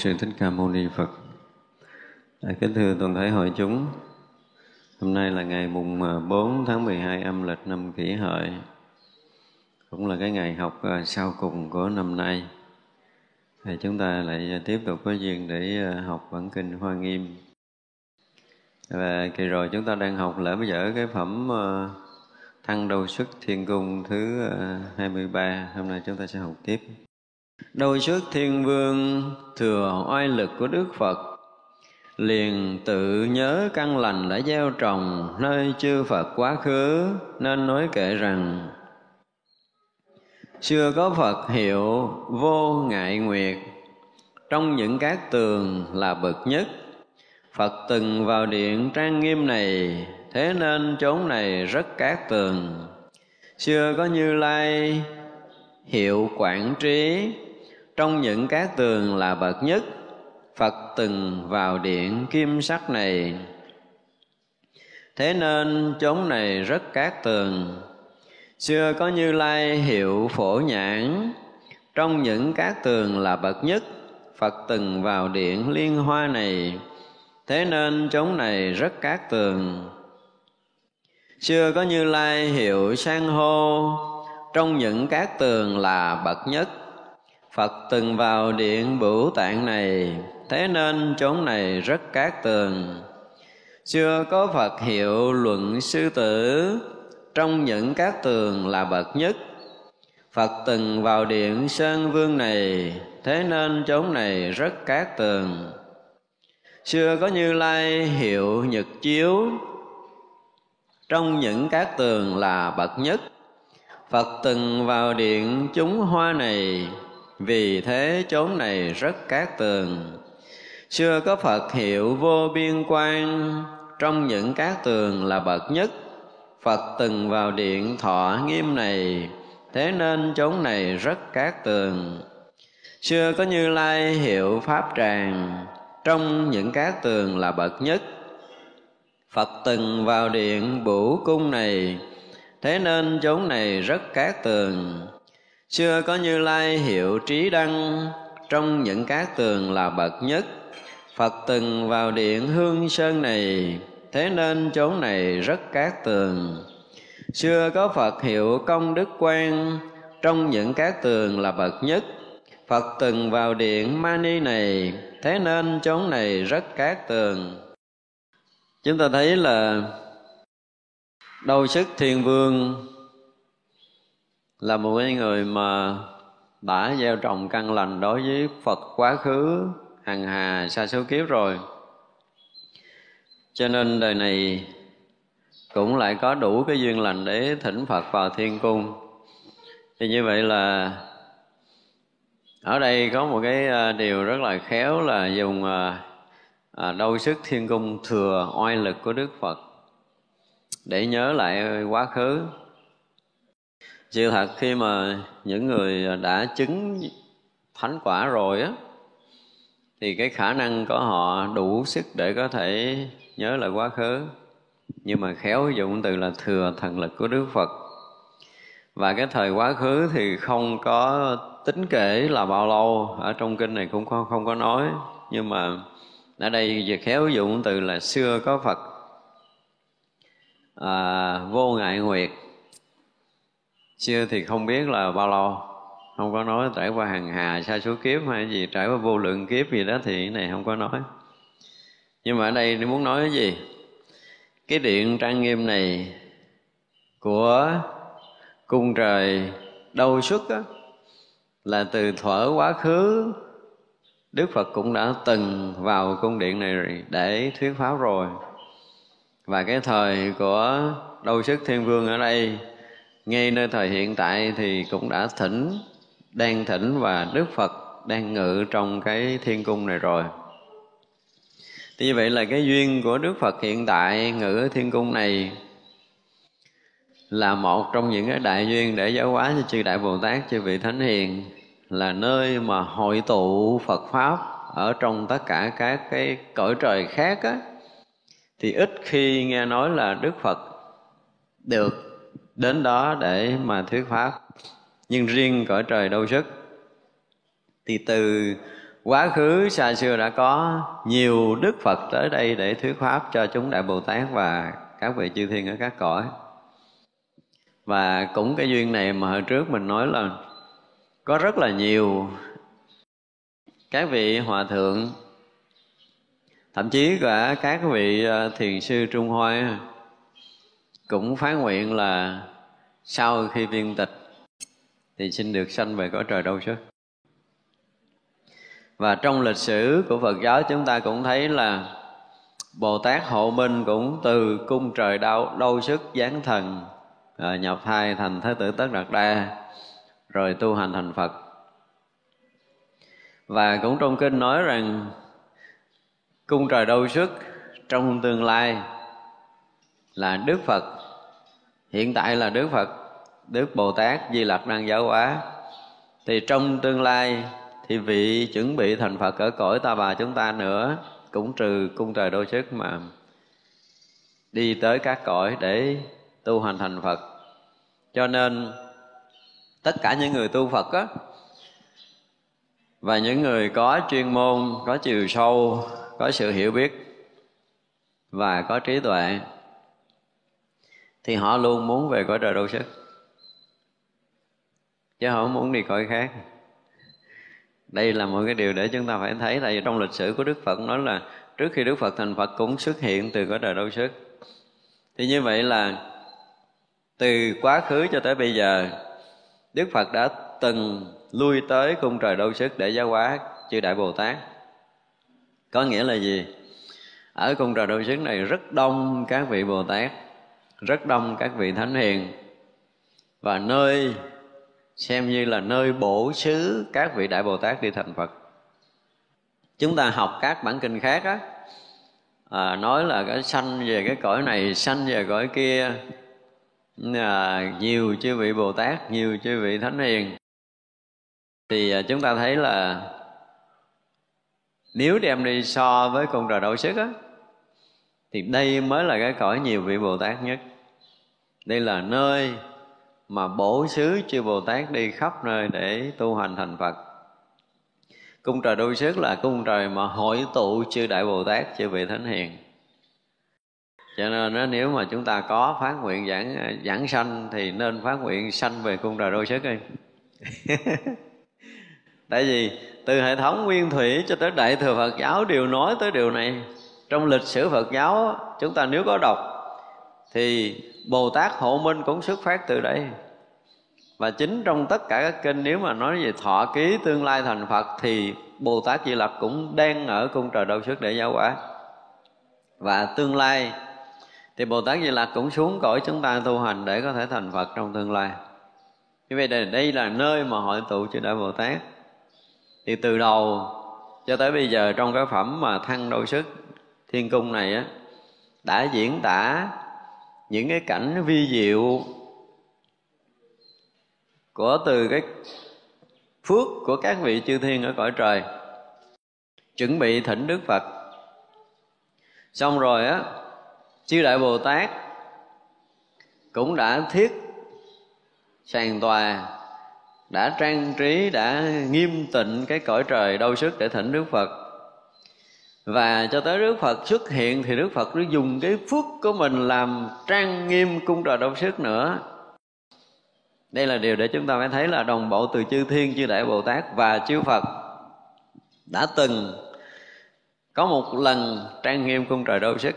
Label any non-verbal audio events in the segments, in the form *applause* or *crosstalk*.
sư thích ca mâu ni phật. À, kính thưa toàn thể hội chúng hôm nay là ngày mùng à, 4 tháng 12 âm lịch năm kỷ hợi cũng là cái ngày học à, sau cùng của năm nay. Thì chúng ta lại tiếp tục có duyên để à, học bản kinh hoa nghiêm. Và kỳ rồi chúng ta đang học lễ bây giờ cái phẩm thăng đầu xuất thiên cung thứ 23 hôm nay chúng ta sẽ học tiếp. Đôi trước thiên vương thừa oai lực của Đức Phật. Liền tự nhớ căn lành đã gieo trồng Nơi chư Phật quá khứ, Nên nói kể rằng, Xưa có Phật hiệu vô ngại nguyệt. Trong những các tường là bậc nhất. Phật từng vào điện trang nghiêm này, Thế nên chốn này rất cát tường. Xưa có Như Lai hiệu quản trí trong những các tường là bậc nhất, phật từng vào điện kim sắc này. Thế nên chốn này rất cát tường. Xưa có như lai hiệu phổ nhãn. Trong những các tường là bậc nhất, phật từng vào điện liên hoa này. Thế nên chốn này rất cát tường. Xưa có như lai hiệu san hô. Trong những các tường là bậc nhất Phật từng vào điện bửu tạng này, thế nên chốn này rất cát tường. Xưa có Phật hiệu luận sư tử, trong những cát tường là bậc nhất. Phật từng vào điện Sơn Vương này, thế nên chốn này rất cát tường. Xưa có Như Lai hiệu nhật chiếu, trong những cát tường là bậc nhất. Phật từng vào điện chúng hoa này, vì thế chốn này rất cát tường. Xưa có phật hiệu vô biên quan. Trong những cát tường là bậc nhất. Phật từng vào điện thọ nghiêm này. Thế nên chốn này rất cát tường. Xưa có như lai hiệu pháp tràng. Trong những cát tường là bậc nhất. Phật từng vào điện bửu cung này. Thế nên chốn này rất cát tường. Xưa có Như Lai hiệu trí đăng, trong những cát tường là bậc nhất. Phật từng vào điện hương sơn này, thế nên chốn này rất cát tường. Xưa có Phật hiệu công đức quan, trong những cát tường là bậc nhất. Phật từng vào điện Mani này, thế nên chốn này rất cát tường. Chúng ta thấy là đầu sức thiên vương là một cái người mà đã gieo trồng căn lành đối với Phật quá khứ, hằng hà, sa số kiếp rồi. Cho nên đời này cũng lại có đủ cái duyên lành để thỉnh Phật vào thiên cung. Thì như vậy là ở đây có một cái à, điều rất là khéo là dùng à, à, đôi đau sức thiên cung thừa oai lực của Đức Phật để nhớ lại quá khứ sự thật khi mà những người à, đã chứng thánh quả rồi á thì cái khả năng của họ đủ sức để có thể nhớ lại quá khứ. Nhưng mà khéo dụng từ là thừa thần lực của Đức Phật. Và cái thời quá khứ thì không có tính kể là bao lâu. Ở trong kinh này cũng không không có nói. Nhưng mà ở đây về khéo dụng từ là xưa có Phật à, vô ngại nguyệt xưa thì không biết là bao lâu. Không có nói trải qua hàng hà sa số kiếp hay gì trải qua vô lượng kiếp gì đó thì cái này không có nói. Nhưng mà ở đây ni muốn nói cái gì? Cái điện trang nghiêm này của cung trời đâu xuất á, là từ thuở quá khứ Đức Phật cũng đã từng vào cung điện này để thuyết pháp rồi. Và cái thời của đâu sức thiên vương ở đây ngay nơi thời hiện tại thì cũng đã thỉnh đang thỉnh và Đức Phật đang ngự trong cái thiên cung này rồi. Thì như vậy là cái duyên của Đức Phật hiện tại ngự ở thiên cung này là một trong những cái đại duyên để giáo hóa cho chư đại Bồ Tát, chư vị Thánh Hiền là nơi mà hội tụ Phật Pháp ở trong tất cả các cái cõi trời khác á. Thì ít khi nghe nói là Đức Phật được đến đó để mà thuyết pháp. Nhưng riêng cõi trời đâu sức, thì từ quá khứ xa xưa đã có nhiều đức phật tới đây để thuyết pháp cho chúng đại bồ tát và các vị chư thiên ở các cõi. Và cũng cái duyên này mà hồi trước mình nói là có rất là nhiều các vị hòa thượng, thậm chí cả các vị ờ, thiền sư trung hoa cũng phán nguyện là sau khi viên tịch thì xin được sanh về cõi trời đâu chứ. Và trong lịch sử của Phật giáo chúng ta cũng thấy là Bồ Tát Hộ Minh cũng từ cung trời đau đâu sức giáng thần à, nhập thai thành Thế tử Tất Đạt Đa, rồi tu hành thành Phật. Và cũng trong kinh nói rằng cung trời đâu sức trong tương lai là Đức Phật hiện tại là Đức Phật, Đức Bồ Tát Di Lặc đang giáo hóa. Thì trong tương lai thì vị chuẩn bị thành Phật ở cõi ta bà chúng ta nữa cũng trừ cung trời đôi sức mà đi tới các cõi để tu hành thành Phật. Cho nên tất cả những người tu Phật á, và những người có chuyên môn, có chiều sâu, có sự hiểu biết và có trí tuệ thì họ luôn muốn về cõi trời đâu sức. Chứ họ không muốn đi cõi khác. Đây là một cái điều để chúng ta phải thấy, tại vì trong lịch sử của đức phật nói là trước khi đức phật thành phật cũng xuất hiện từ cõi trời đâu sức. Thì như vậy là từ quá khứ cho tới bây giờ, đức phật đã từng lui tới cung trời đâu sức để giáo hóa chư đại bồ tát. Có nghĩa là gì? Ở cung trời đâu sức này rất đông các vị bồ tát rất đông các vị thánh hiền. Và nơi xem như là nơi bổ xứ các vị đại bồ tát đi thành phật. Chúng ta học các bản kinh khác á. À, nói là cái sanh về cái cõi này sanh về cõi kia. À, nhiều chư vị bồ tát nhiều chư vị thánh hiền. Thì à, chúng ta thấy là nếu đem đi so với con trời đậu sức á thì đây mới là cái cõi nhiều vị bồ tát nhất đây là nơi mà bổ xứ chư Bồ Tát đi khắp nơi để tu hành thành Phật. Cung trời đôi sức là cung trời mà hội tụ chư Đại Bồ Tát, chư vị Thánh Hiền. Cho nên đó, nếu mà chúng ta có phát nguyện giảng giảng sanh thì nên phát nguyện sanh về cung trời đôi sức đi. *laughs* Tại vì từ hệ thống nguyên thủy cho tới Đại Thừa Phật giáo đều nói tới điều này. Trong lịch sử Phật giáo chúng ta nếu có đọc thì Bồ Tát Hộ Minh cũng xuất phát từ đây. Và chính trong tất cả các kinh nếu mà nói về thọ ký tương lai thành phật thì bồ tát di lặc cũng đang ở cung trời đầu xuất để giáo quả và tương lai thì bồ tát di lặc cũng xuống cõi chúng ta tu hành để có thể thành phật trong tương lai. Như vậy đây, đây là nơi mà hội tụ chư đại bồ tát thì từ đầu cho tới bây giờ trong cái phẩm mà thăng đôi sức thiên cung này á đã diễn tả những cái cảnh vi diệu của từ cái phước của các vị chư thiên ở cõi trời. Chuẩn bị thỉnh đức phật. Xong rồi á, chư đại bồ tát cũng đã thiết sàn tòa, đã trang trí, đã nghiêm tịnh cái cõi trời đau sức để thỉnh đức phật và cho tới đức phật xuất hiện thì đức phật nó dùng cái phước của mình làm trang nghiêm cung trời đông sức nữa. Đây là điều để chúng ta phải thấy là đồng bộ từ chư thiên, chư đại bồ tát và chư phật đã từng có một lần trang nghiêm cung trời đau sức.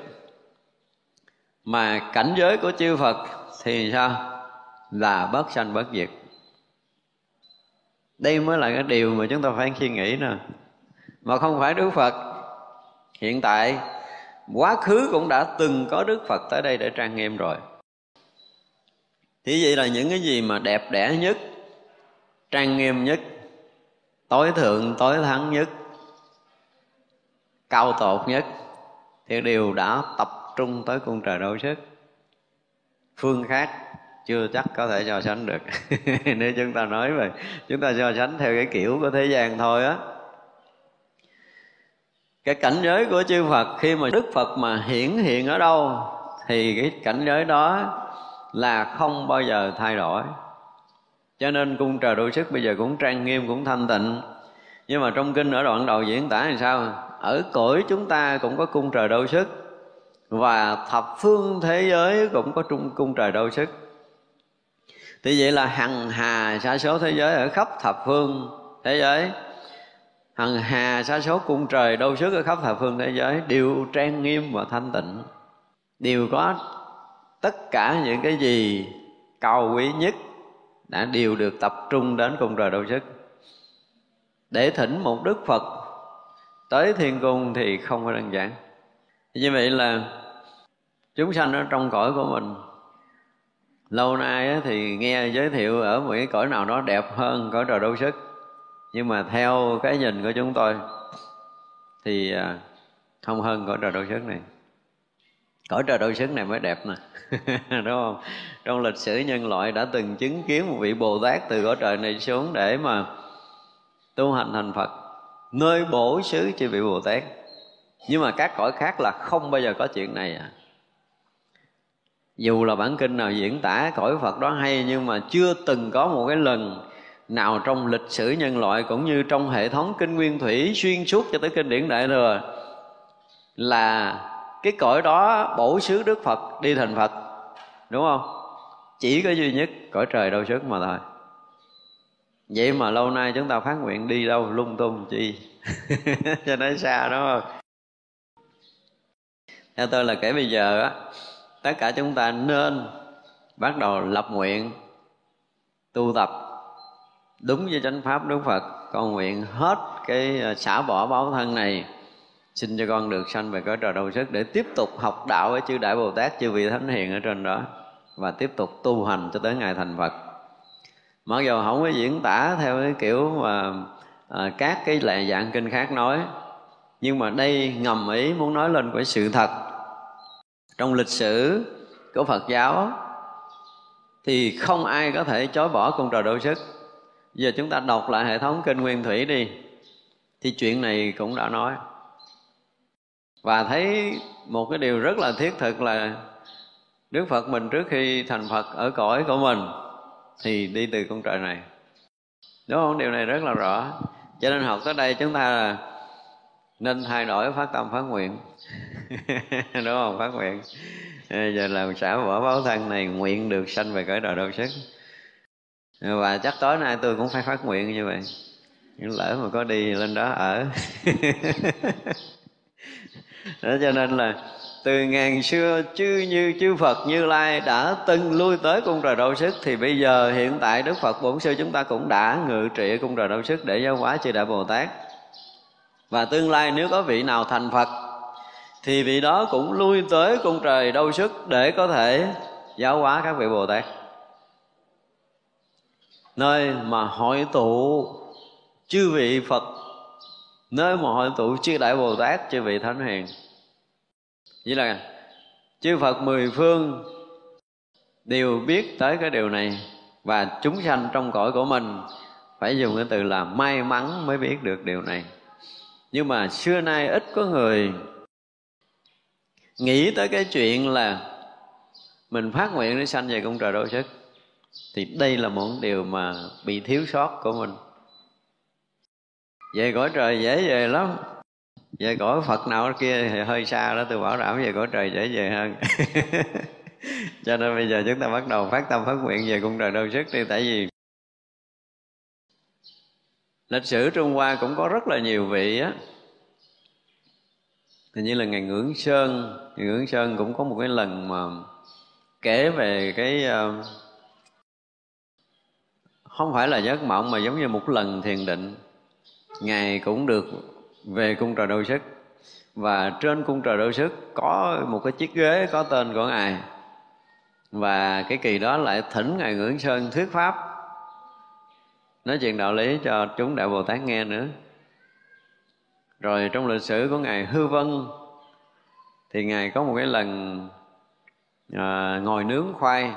Mà cảnh giới của chư phật thì sao? Là bất sanh bất diệt. Đây mới là cái điều mà chúng ta phải suy nghĩ nè. Mà không phải đức phật hiện tại, quá khứ cũng đã từng có đức phật tới đây để trang nghiêm rồi. Thì vậy là những cái gì mà đẹp đẽ nhất, trang nghiêm nhất, tối thượng, tối thắng nhất, cao tột nhất, thì đều đã tập trung tới cung trời đấu sức. Phương khác chưa chắc có thể so sánh được. *laughs* Nếu chúng ta nói về, chúng ta so sánh theo cái kiểu của thế gian thôi á cái cảnh giới của chư Phật, khi mà Đức Phật mà hiển hiện ở đâu, thì cái cảnh giới đó là không bao giờ thay đổi. Cho nên cung trời đôi sức, bây giờ cũng trang nghiêm, cũng thanh tịnh. Nhưng mà trong kinh ở đoạn đầu diễn tả thì sao? Ở cõi chúng ta cũng có cung trời đôi sức, và thập phương thế giới cũng có trung cung trời đôi sức. Thì vậy là hằng hà sa số thế giới ở khắp thập phương thế giới hằng hà sa số cung trời, đâu sức ở khắp thập phương thế giới. Đều trang nghiêm và thanh tịnh. Đều có tất cả những cái gì cao quý nhất đã đều được tập trung đến cung trời đâu sức để thỉnh một đức phật tới thiên cung thì không phải đơn giản. Như vậy là chúng sanh ở trong cõi của mình, lâu nay thì nghe giới thiệu ở một cái cõi nào đó đẹp hơn cõi trời đâu sức nhưng mà theo cái nhìn của chúng tôi, thì à, không hơn cõi trời đâu xứng này. Cõi trời đâu xứng này mới đẹp nè *laughs* đúng không? Trong lịch sử nhân loại đã từng chứng kiến một vị bồ tát từ cõi trời này xuống để mà tu hành thành phật, nơi bổ xứ cho vị bồ tát. Nhưng mà các cõi khác là không bao giờ có chuyện này à. Dù là bản kinh nào diễn tả cõi phật đó hay, nhưng mà chưa từng có một cái lần nào, trong lịch sử nhân loại cũng như trong hệ thống kinh nguyên thủy xuyên suốt cho tới kinh điển đại thừa, là cái cõi đó bổ xứ đức phật, đi thành phật, đúng không? Chỉ có duy nhất cõi trời đâu sức mà thôi. Vậy mà lâu nay chúng ta phát nguyện đi đâu, lung tung chi? *laughs* Cho nó xa, đúng không? Theo tôi là kể bây giờ á, tất cả chúng ta nên bắt đầu lập nguyện tu tập đúng với chánh pháp đức phật con nguyện hết cái ờ, xả bỏ báo thân này xin cho con được sanh về cõi trời đầu sức để tiếp tục học đạo với chư đại bồ tát chư vị thánh hiền ở trên đó và tiếp tục tu hành cho tới ngày thành phật. Mặc dù không có diễn tả theo cái kiểu mà à, các cái lệ dạng kinh khác nói nhưng mà đây ngầm ý muốn nói lên cái sự thật. Trong lịch sử của phật giáo thì không ai có thể chối bỏ cung trời độ sức giờ chúng ta đọc lại hệ thống kinh nguyên thủy đi. Thì chuyện này cũng đã nói. Và thấy một cái điều rất là thiết thực là Đức Phật mình trước khi thành Phật ở cõi của mình thì đi từ con trời này. Đúng không? Điều này rất là rõ. Cho nên học tới đây chúng ta là nên thay đổi phát tâm phát nguyện. *laughs* Đúng không? Phát nguyện. Giờ làm xả bỏ báo thân này nguyện được sanh về cõi đời đâu sức và chắc tối nay tôi cũng phải phát nguyện như vậy. Những lỡ mà có đi lên đó ở. *laughs* Đó cho nên là từ ngàn xưa chư như chư Phật Như Lai đã từng lui tới cung trời đau sức, thì bây giờ hiện tại Đức Phật Bổn Sư chúng ta cũng đã ngự trị cung trời đau sức để giáo hóa chư Đại Bồ Tát. Và tương lai nếu có vị nào thành Phật, thì vị đó cũng lui tới cung trời đau sức để có thể giáo hóa các vị Bồ Tát nơi mà hội tụ chư vị Phật, nơi mà hội tụ chư đại Bồ Tát, chư vị Thánh Hiền. Như là chư Phật mười phương đều biết tới cái điều này và chúng sanh trong cõi của mình phải dùng cái từ là may mắn mới biết được điều này. Nhưng mà xưa nay ít có người nghĩ tới cái chuyện là mình phát nguyện để sanh về công trời đô sức thì đây là một điều mà bị thiếu sót của mình. Về cõi trời dễ về lắm. Về cõi phật nào kia thì hơi xa đó tôi bảo đảm về cõi trời dễ về hơn. *laughs* Cho nên bây giờ chúng ta bắt đầu phát tâm phát nguyện về cung trời đâu sức đi tại vì lịch sử trung hoa cũng có rất là nhiều vị á. Hình như là ngày ngưỡng sơn ngày ngưỡng sơn cũng có một cái lần mà kể về cái uh, không phải là giấc mộng mà giống như một lần thiền định. Ngài cũng được về cung trời đô sức. Và trên cung trời đô sức có một cái chiếc ghế có tên của ngài. Và cái kỳ đó lại thỉnh ngài ngưỡng sơn thuyết pháp. Nói chuyện đạo lý cho chúng đại bồ tát nghe nữa. Rồi trong lịch sử của ngài hư vân thì ngài có một cái lần à, ngồi nướng khoai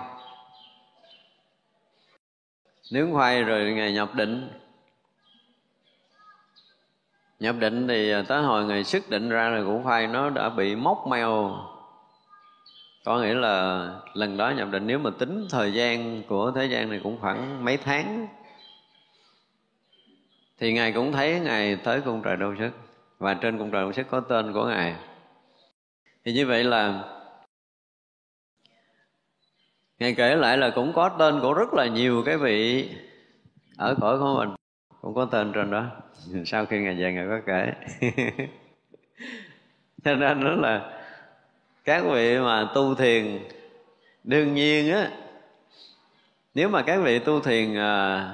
nướng khoai rồi ngày nhập định. Nhập định thì à, tới hồi ngày sức định ra là củ khoai nó đã bị móc meo. Có nghĩa là lần đó nhập định, nếu mà tính thời gian của thế gian này cũng khoảng mấy tháng, thì ngài cũng thấy ngài tới cung trời đâu sức và trên cung trời đâu sức có tên của ngài. Thì như vậy là ngài kể lại là cũng có tên của rất là nhiều cái vị ở cõi của mình. Cũng có tên trên đó. *laughs* Sau khi ngài về, ngài có kể. *laughs* Cho nên đó là các vị mà tu thiền, đương nhiên á, nếu mà các vị tu thiền à,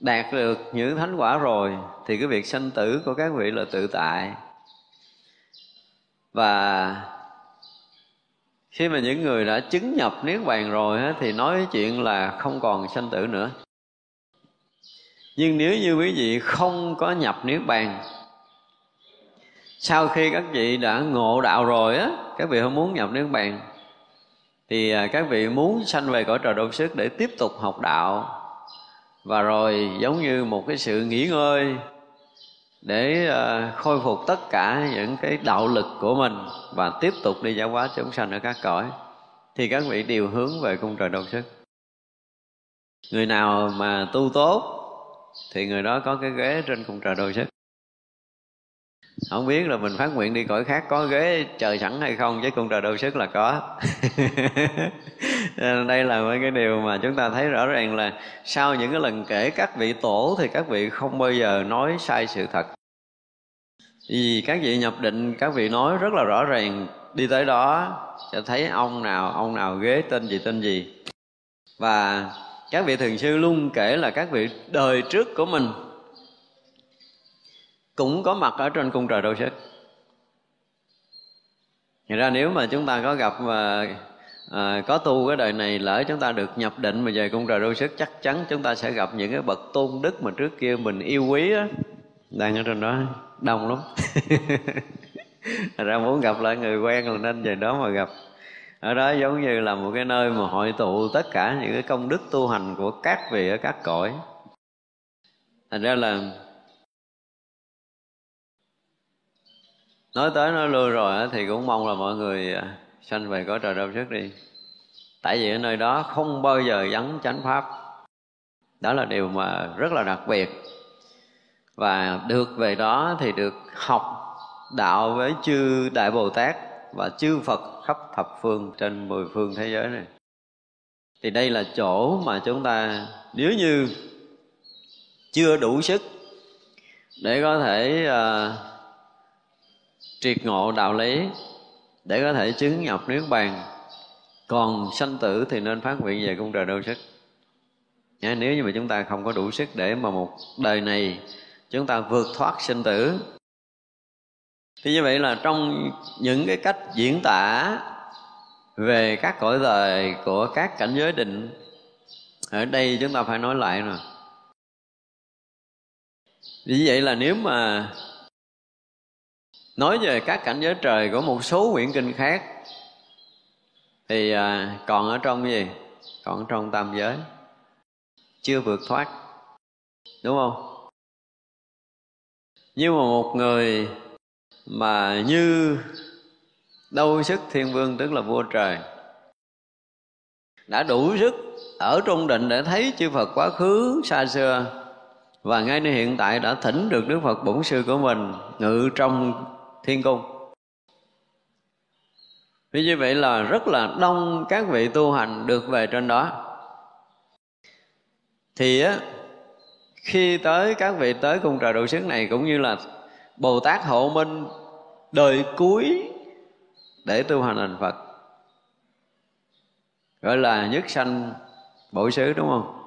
đạt được những thánh quả rồi, thì cái việc sanh tử của các vị là tự tại. Và khi mà những người đã chứng nhập niết bàn rồi á, thì nói chuyện là không còn sanh tử nữa. Nhưng nếu như quý vị không có nhập niết bàn sau khi các vị đã ngộ đạo rồi á các vị không muốn nhập niết bàn thì à, các vị muốn sanh về cõi trời đô sức để tiếp tục học đạo. Và rồi giống như một cái sự nghỉ ngơi để uh, khôi phục tất cả những cái đạo lực của mình và tiếp tục đi giáo hóa chúng sanh ở các cõi. Thì các vị đều hướng về cung trời đô sức. Người nào mà tu tốt thì người đó có cái ghế trên cung trời đôi sức không biết là mình phát nguyện đi cõi khác có ghế chờ sẵn hay không, chứ cung trời đâu sức là có. *laughs* Đây là mấy cái điều mà chúng ta thấy rõ ràng là sau những cái lần kể các vị tổ thì các vị không bao giờ nói sai sự thật. Vì các vị nhập định, các vị nói rất là rõ ràng, đi tới đó sẽ thấy ông nào ông nào ghế, tên gì tên gì. Và các vị thường sư luôn kể là các vị đời trước của mình cũng có mặt ở trên cung trời đâu sức Thì ra nếu mà chúng ta có gặp mà à, có tu cái đời này lỡ chúng ta được nhập định mà về cung trời đâu sức chắc chắn chúng ta sẽ gặp những cái bậc tôn đức mà trước kia mình yêu quý á đang ở trên đó đông lắm. *laughs* Ra muốn gặp lại người quen là nên về đó mà gặp. Ở đó giống như là một cái nơi mà hội tụ tất cả những cái công đức tu hành của các vị ở các cõi. Thành ra là nói tới nói lui rồi thì cũng mong là mọi người à, sanh về có trời đâu trước đi. Tại vì ở nơi đó không bao giờ vắng chánh pháp. Đó là điều mà rất là đặc biệt. Và được về đó thì được học đạo với chư đại bồ tát và chư phật khắp thập phương trên mười phương thế giới này. Thì đây là chỗ mà chúng ta nếu như chưa đủ sức để có thể uh, triệt ngộ đạo lý để có thể chứng nhập niết bàn. Còn sanh tử thì nên phát nguyện về cung trời đâu sức. Nha, nếu như mà chúng ta không có đủ sức để mà một đời này chúng ta vượt thoát sinh tử thì như vậy là trong những cái cách diễn tả về các cõi đời của các cảnh giới định ở đây chúng ta phải nói lại rồi vì vậy là nếu mà nói về các cảnh giới trời của một số quyển kinh khác thì à, còn ở trong gì? Còn ở trong tam giới. Chưa vượt thoát đúng không? Nhưng mà một người mà như đâu sức thiên vương tức là vua trời đã đủ sức ở trung định để thấy chư Phật quá khứ xa xưa và ngay nơi hiện tại đã thỉnh được Đức Phật bổn sư của mình ngự trong thiên cung. Vì như vậy là rất là đông các vị tu hành được về trên đó. Thì á, khi tới các vị tới cung trời độ sức này cũng như là Bồ Tát hộ minh đời cuối để tu hành thành Phật, gọi là nhất sanh bổ xứ, đúng không?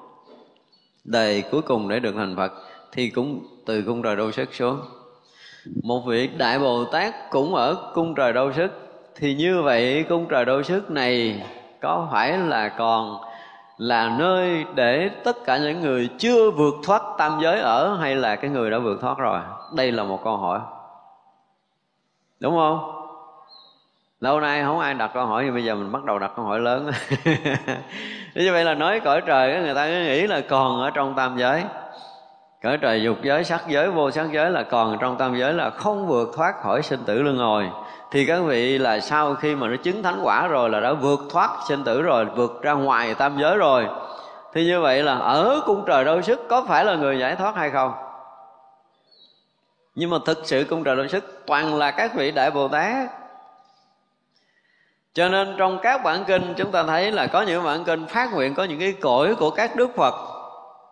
Đời cuối cùng để được thành Phật thì cũng từ cung trời đô sức xuống một vị đại bồ tát cũng ở cung trời đâu sức. Thì như vậy, cung trời đâu sức này có phải là còn là nơi để tất cả những người chưa vượt thoát tam giới ở, hay là cái người đã vượt thoát rồi? Đây là một câu hỏi. Đúng không? Lâu nay không ai đặt câu hỏi, nhưng bây giờ mình bắt đầu đặt câu hỏi lớn. *laughs* Như vậy là nói cõi trời người ta cứ nghĩ là còn ở trong tam giới cõi trời dục giới, sắc giới, vô sắc giới là còn trong tam giới là không vượt thoát khỏi sinh tử luân hồi. Thì các vị là sau khi mà nó chứng thánh quả rồi là đã vượt thoát sinh tử rồi, vượt ra ngoài tam giới rồi. Thì như vậy là ở cung trời đôi sức, có phải là người giải thoát hay không? Nhưng mà thực sự cung trời đôi sức, toàn là các vị đại bồ tát. Cho nên trong các bản kinh chúng ta thấy là có những bản kinh phát nguyện, có những cái cõi của các đức phật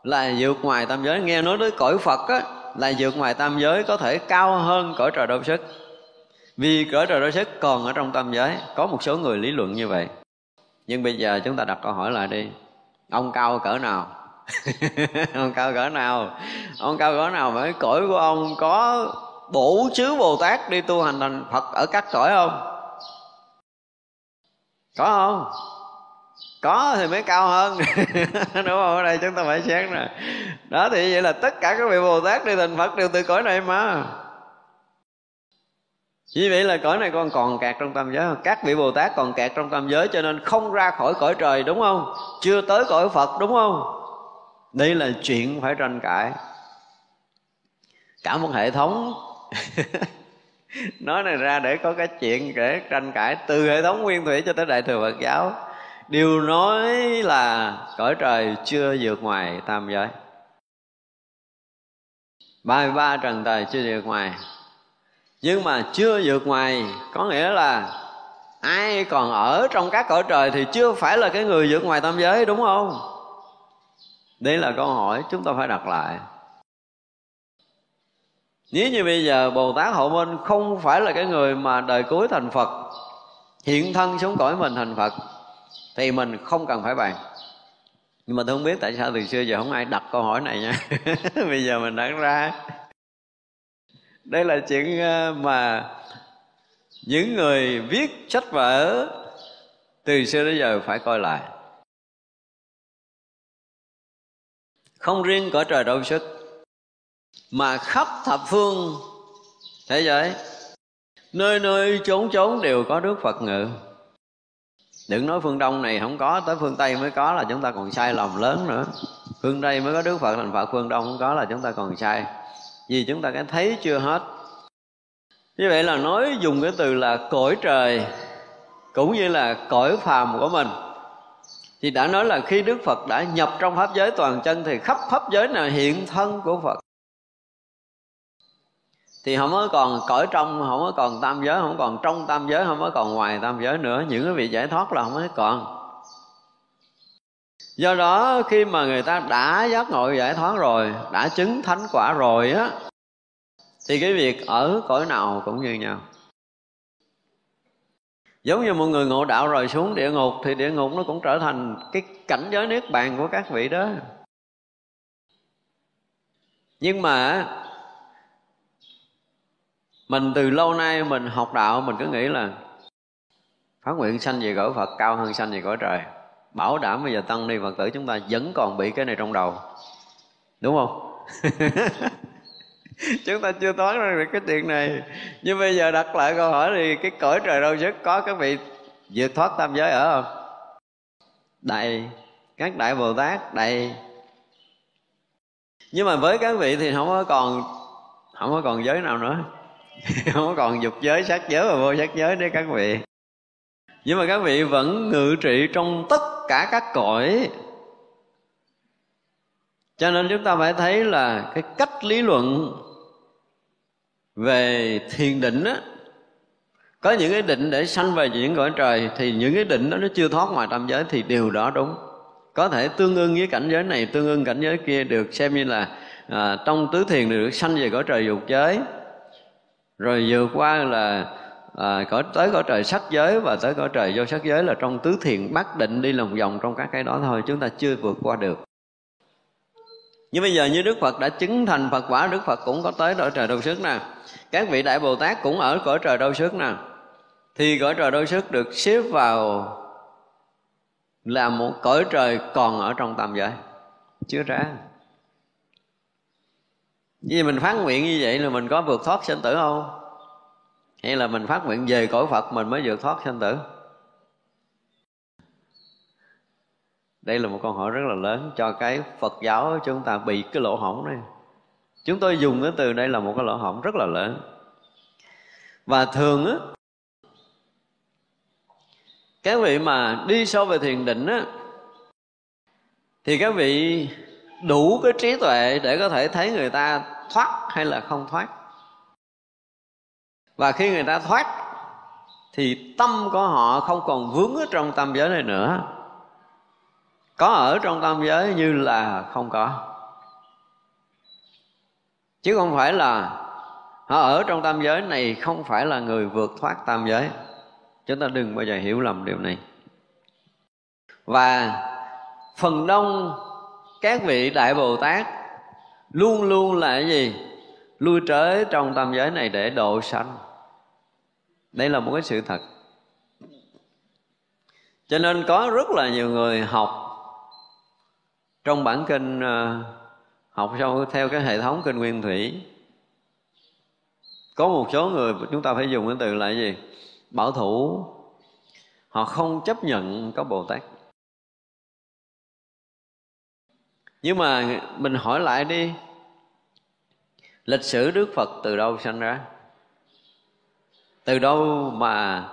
là vượt ngoài tam giới. Nghe nói tới cõi phật á, là vượt ngoài tam giới, có thể cao hơn cõi trời đô sức. Vì cõi trời đô sức còn ở trong tam giới, có một số người lý luận như vậy. Nhưng bây giờ chúng ta đặt câu hỏi lại đi. Ông cao cỡ nào? *laughs* Ông cao cỡ nào? Ông cao cỡ nào mà cõi của ông có bổ chứa bồ tát đi tu hành thành phật ở các cõi không? Có không? Có thì mới cao hơn. *laughs* Đúng không? Ở đây chúng ta phải xét nè. Đó, thì vậy là tất cả các vị bồ tát đi thành phật đều từ cõi này mà. Chỉ vậy là cõi này còn còn kẹt trong tam giới. Các vị Bồ Tát còn kẹt trong tam giới Cho nên không ra khỏi cõi trời, đúng không? Chưa tới cõi Phật, đúng không? Đây là chuyện phải tranh cãi. Cả một hệ thống. *laughs* Nói này ra để có cái chuyện để tranh cãi từ hệ thống nguyên thủy cho tới đại thừa phật giáo đều nói là cõi trời chưa vượt ngoài tam giới. Ba mươi ba trần tài chưa vượt ngoài. Nhưng mà chưa vượt ngoài, có nghĩa là ai còn ở trong các cõi trời thì chưa phải là cái người vượt ngoài tam giới, đúng không? Đây là câu hỏi chúng ta phải đặt lại. Nếu như bây giờ bồ tát hậu minh không phải là cái người mà đời cuối thành phật, hiện thân xuống cõi mình thành phật thì mình không cần phải bàn. Nhưng mà tôi không biết tại sao từ xưa giờ không ai đặt câu hỏi này nha. *laughs* Bây giờ mình đặt ra. Đây là chuyện ờ, mà những người viết sách vở từ xưa đến giờ phải coi lại. Không riêng cõi trời đâu sức, mà khắp thập phương thế giới, nơi nơi chốn chốn đều có đức phật ngự đừng nói phương đông này không có, tới phương tây mới có là chúng ta còn sai lầm lớn nữa. Phương tây mới có đức phật, thành phật, phương đông không có là chúng ta còn sai. Vì chúng ta cái thấy chưa hết. Như vậy là nói dùng cái từ là cõi trời, cũng như là cõi phàm của mình. Thì đã nói là khi đức phật đã nhập trong pháp giới toàn chân thì khắp pháp giới là hiện thân của phật? Thì không có còn cõi trong, không có còn tam giới, không còn trong tam giới, không có còn ngoài tam giới nữa. Những cái vị giải thoát là không có còn. Do đó, khi mà người ta đã giác ngộ giải thoát rồi, đã chứng thánh quả rồi á, thì cái việc ở cõi nào cũng như nhau. Giống như một người ngộ đạo rồi xuống địa ngục, thì địa ngục nó cũng trở thành cái cảnh giới niết bàn của các vị đó. Nhưng mà mình từ lâu nay mình học đạo, mình cứ nghĩ là phát nguyện sanh về cõi phật, cao hơn sanh về cõi trời. Bảo đảm bây giờ tăng ni phật tử chúng ta vẫn còn bị cái này trong đầu. Đúng không? *laughs* Chúng ta chưa toán ra được cái chuyện này. Nhưng bây giờ đặt lại câu hỏi thì cái cõi trời đâu sức có các vị vượt thoát tam giới ở không? Đầy các đại bồ tát đầy nhưng mà với các vị thì không có còn, không có còn giới nào nữa. *laughs* không còn dục giới sắc giới và vô sắc giới đấy các vị. Nhưng mà các vị vẫn ngự trị trong tất cả các cõi. Cho nên chúng ta phải thấy là cái cách lý luận về thiền định á có những cái định để sanh về những cõi trời thì những cái định đó nó chưa thoát ngoài tam giới thì điều đó đúng. Có thể tương ưng với cảnh giới này tương ưng cảnh giới kia được xem như là à, trong tứ thiền được sanh về cõi trời dục giới rồi vừa qua là à, cõi tới cõi trời sắc giới và tới cõi trời vô sắc giới là trong tứ thiền bắt định đi lòng vòng trong các cái đó thôi chúng ta chưa vượt qua được. Nhưng bây giờ như Đức Phật đã chứng thành Phật quả Đức Phật cũng có tới cõi trời đâu sức nè. Các vị đại Bồ Tát cũng ở cõi trời đâu sức nè. Thì cõi trời đâu sức được xếp vào là một cõi trời còn ở trong tam giới. Chưa ra vì mình phát nguyện như vậy là mình có vượt thoát sinh tử không? Hay là mình phát nguyện về cõi phật mình mới vượt thoát sinh tử? Đây là một câu hỏi rất là lớn cho cái phật giáo chúng ta bị cái lỗ hổng này. Chúng tôi dùng cái từ đây là một cái lỗ hổng rất là lớn. Và thường á các vị mà đi sâu về thiền định á, thì các vị đủ cái trí tuệ để có thể thấy người ta thoát hay là không thoát. Và khi người ta thoát, thì tâm của họ không còn vướng ở trong tam giới này nữa. Có ở trong tam giới như là không có. Chứ không phải là họ ở trong tam giới này không phải là người vượt thoát tam giới. Chúng ta đừng bao giờ hiểu lầm điều này. Và phần đông các vị đại bồ tát luôn luôn là cái gì? Lui trở trong tam giới này để độ sanh. Đây là một cái sự thật. Cho nên có rất là nhiều người học trong bản kinh ờ, học theo cái hệ thống kinh nguyên thủy. Có một số người chúng ta phải dùng cái từ là gì? Bảo thủ. Họ không chấp nhận có bồ tát. Nhưng mà mình hỏi lại đi. Lịch sử đức phật từ đâu sanh ra? Từ đâu mà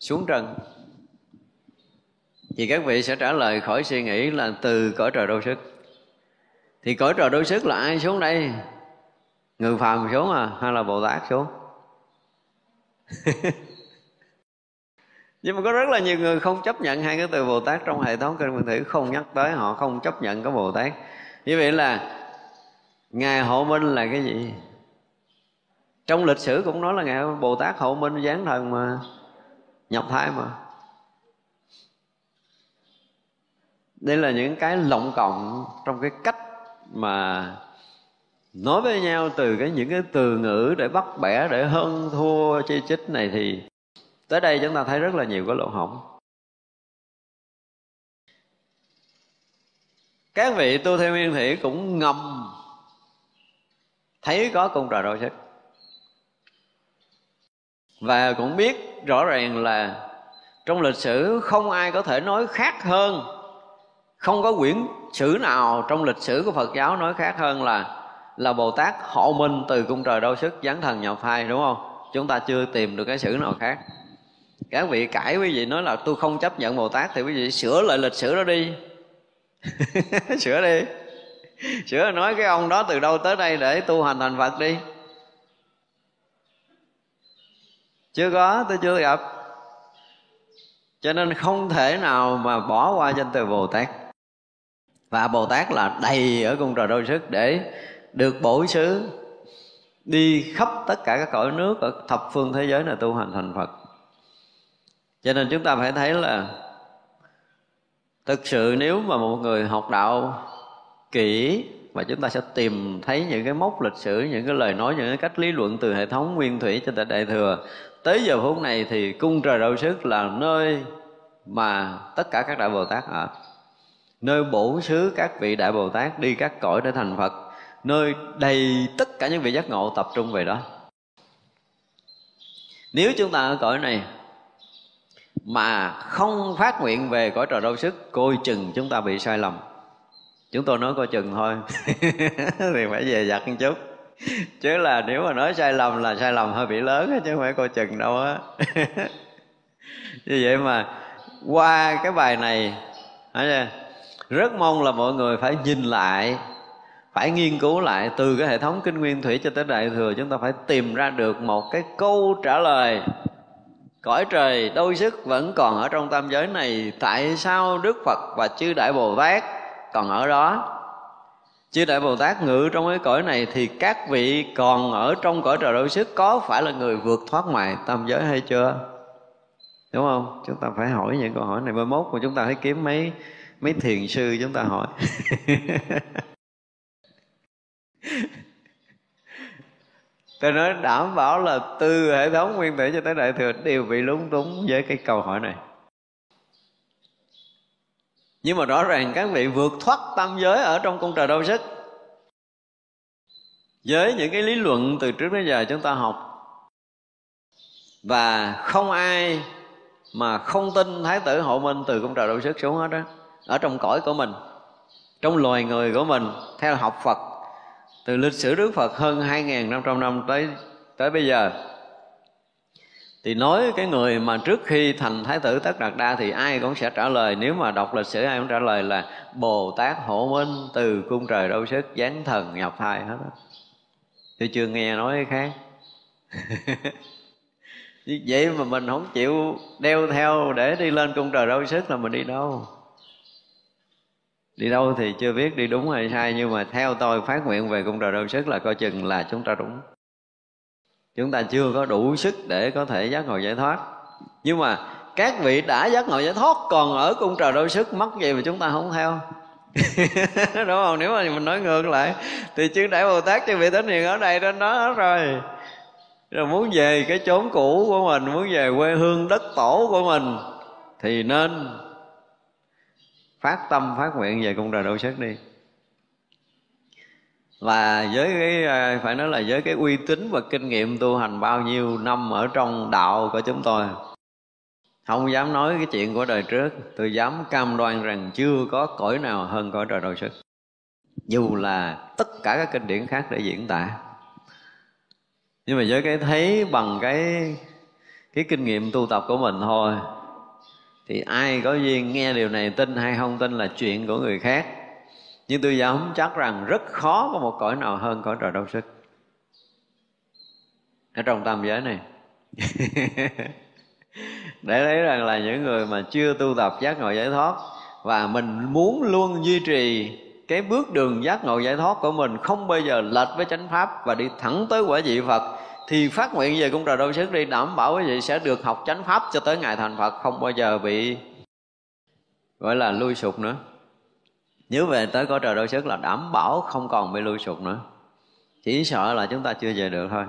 xuống trần? Thì các vị sẽ trả lời khỏi suy nghĩ là từ cõi trời đô sức thì cõi trời đô sức là ai xuống đây? Người phàm xuống à? Hay là bồ tát xuống? *laughs* nhưng mà có rất là nhiều người không chấp nhận hai cái từ bồ tát trong hệ thống kinh nguyên thủy, không nhắc tới họ, không chấp nhận có bồ tát. Như vậy là ngài hộ minh là cái gì? Trong lịch sử cũng nói là ngài bồ tát hộ minh giáng thần mà, nhập thai mà. Đây là những cái lộng cộng trong cái cách mà nói với nhau từ cái những cái từ ngữ để bắt bẻ, để hơn thua chi chích này thì tới đây chúng ta thấy rất là nhiều cái lỗ hổng các vị tu theo nguyên thủy cũng ngầm thấy có cung trời đôi sức và cũng biết rõ ràng là trong lịch sử không ai có thể nói khác hơn, không có quyển sử nào trong lịch sử của Phật giáo nói khác hơn là là Bồ Tát hộ minh từ cung trời đau sức giáng thần nhập thai, đúng không? Chúng ta chưa tìm được cái sử nào khác. Các vị cãi quý vị nói là tôi không chấp nhận Bồ Tát thì quý vị sửa lại lịch sử đó đi. *laughs* sửa đi. Sửa nói cái ông đó từ đâu tới đây để tu hành thành Phật đi. Chưa có, tôi chưa gặp. Cho nên không thể nào mà bỏ qua danh từ Bồ Tát và bồ tát là đầy ở cung trời đôi sức để được bổ xứ đi khắp tất cả các cõi nước ở thập phương thế giới này tu hành thành phật cho nên chúng ta phải thấy là thực sự nếu mà một người học đạo kỹ và chúng ta sẽ tìm thấy những cái mốc lịch sử, những cái lời nói, những cái cách lý luận từ hệ thống nguyên thủy cho tới đại thừa, tới giờ phút này thì cung trời đạo sức là nơi mà tất cả các đại bồ tát ở. Nơi bổ xứ các vị đại bồ tát đi các cõi để thành phật, nơi đầy tất cả những vị giác ngộ tập trung về đó. Nếu chúng ta ở cõi này mà không phát nguyện về cõi trời đau sức, coi chừng chúng ta bị sai lầm. Chúng tôi nói coi chừng thôi, *laughs* thì phải về giặt một chút. Chứ là nếu mà nói sai lầm là sai lầm hơi bị lớn chứ không phải coi chừng đâu á. *laughs* Như vậy mà, qua cái bài này rất mong là mọi người phải nhìn lại, phải nghiên cứu lại từ cái hệ thống kinh nguyên thủy cho tới đại thừa, chúng ta phải tìm ra được một cái câu trả lời cõi trời đôi sức vẫn còn ở trong tam giới này, tại sao đức phật và chư đại bồ tát còn ở đó? Chư đại bồ tát ngự trong cái cõi này thì các vị còn ở trong cõi trời đôi sức có phải là người vượt thoát ngoài tam giới hay chưa? Đúng không? Chúng ta phải hỏi những câu hỏi này mới mốt mà chúng ta phải kiếm mấy mấy thiền sư chúng ta hỏi. *laughs* tôi nói, đảm bảo là từ hệ thống nguyên tử cho tới đại thừa đều bị lúng túng với cái câu hỏi này. Nhưng mà rõ ràng các vị vượt thoát tam giới ở trong cung trời đau sức. Với những cái lý luận từ trước đến giờ chúng ta học, và không ai mà không tin thái tử hộ minh từ cung trời đau sức xuống hết đó ở trong cõi của mình, trong loài người của mình, theo học Phật từ lịch sử Đức Phật hơn 2.500 năm tới tới bây giờ, thì nói cái người mà trước khi thành thái tử tất đạt đa thì ai cũng sẽ trả lời. Nếu mà đọc lịch sử, ai cũng trả lời là bồ tát hộ minh từ cung trời đâu sức, giáng thần nhập thai hết đó. tôi chưa nghe nói cái khác. *laughs* Vậy mà mình không chịu đeo theo để đi lên cung trời đâu sức là mình đi đâu đi đâu thì chưa biết, đi đúng hay sai, nhưng mà theo tôi phát nguyện về cung trời đâu sức là coi chừng là chúng ta đúng. Chúng ta chưa có đủ sức để có thể giác ngộ giải thoát. Nhưng mà các vị đã giác ngộ giải thoát, còn ở cung trời đôi sức mất gì mà chúng ta không theo? *laughs* Đúng không? Nếu mà mình nói ngược lại, thì chư đại bồ tát, chư vị thánh hiền ở đây trên đó hết rồi. Rồi muốn về cái chốn cũ của mình, muốn về quê hương đất tổ của mình, thì nên phát tâm, phát nguyện về cung trời đau sức đi. Và với cái à, phải nói là với cái uy tín và kinh nghiệm tu hành bao nhiêu năm ở trong đạo của chúng tôi, không dám nói cái chuyện của đời trước. Tôi dám cam đoan rằng chưa có cõi nào hơn cõi trời đầu sức dù là tất cả các kinh điển khác để diễn tả. Nhưng mà với cái thấy bằng cái cái kinh nghiệm tu tập của mình thôi thì ai có duyên nghe điều này tin hay không tin là chuyện của người khác. Nhưng tôi dám chắc rằng rất khó có một cõi nào hơn cõi trời đau sức ở trong tam giới này. *laughs* Để thấy rằng là những người mà chưa tu tập giác ngộ giải thoát và mình muốn luôn duy trì cái bước đường giác ngộ giải thoát của mình không bao giờ lệch với chánh pháp và đi thẳng tới quả vị Phật thì phát nguyện về cung trời đau sức đi, đảm bảo quý vị sẽ được học chánh pháp cho tới ngày thành Phật, không bao giờ bị, gọi là, lui sụp nữa. Nhớ về tới cõi trời đôi sức là đảm bảo không còn bị lui sụp nữa. Chỉ sợ là chúng ta chưa về được thôi.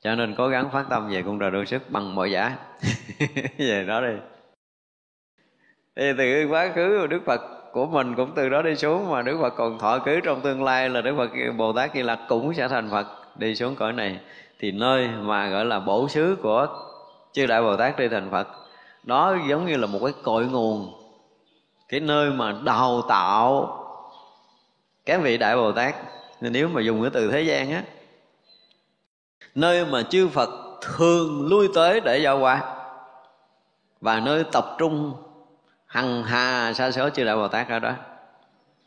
Cho nên cố gắng phát tâm về cung trời đôi sức bằng mọi giá. *laughs* Về đó đi. Thì từ quá khứ của đức phật của mình cũng từ đó đi xuống, mà đức phật còn thọ ký trong tương lai là đức phật bồ tát kia là cũng sẽ thành phật đi xuống cõi này, thì nơi mà gọi là bổ xứ của chư đại bồ tát đi thành phật, đó giống như là một cái cội nguồn, cái nơi mà đào tạo các vị đại bồ tát. Nên nếu mà dùng cái từ thế gian á, nơi mà chư phật thường lui tới để giao qua và nơi tập trung hằng hà sa số chư đại bồ tát ở đó,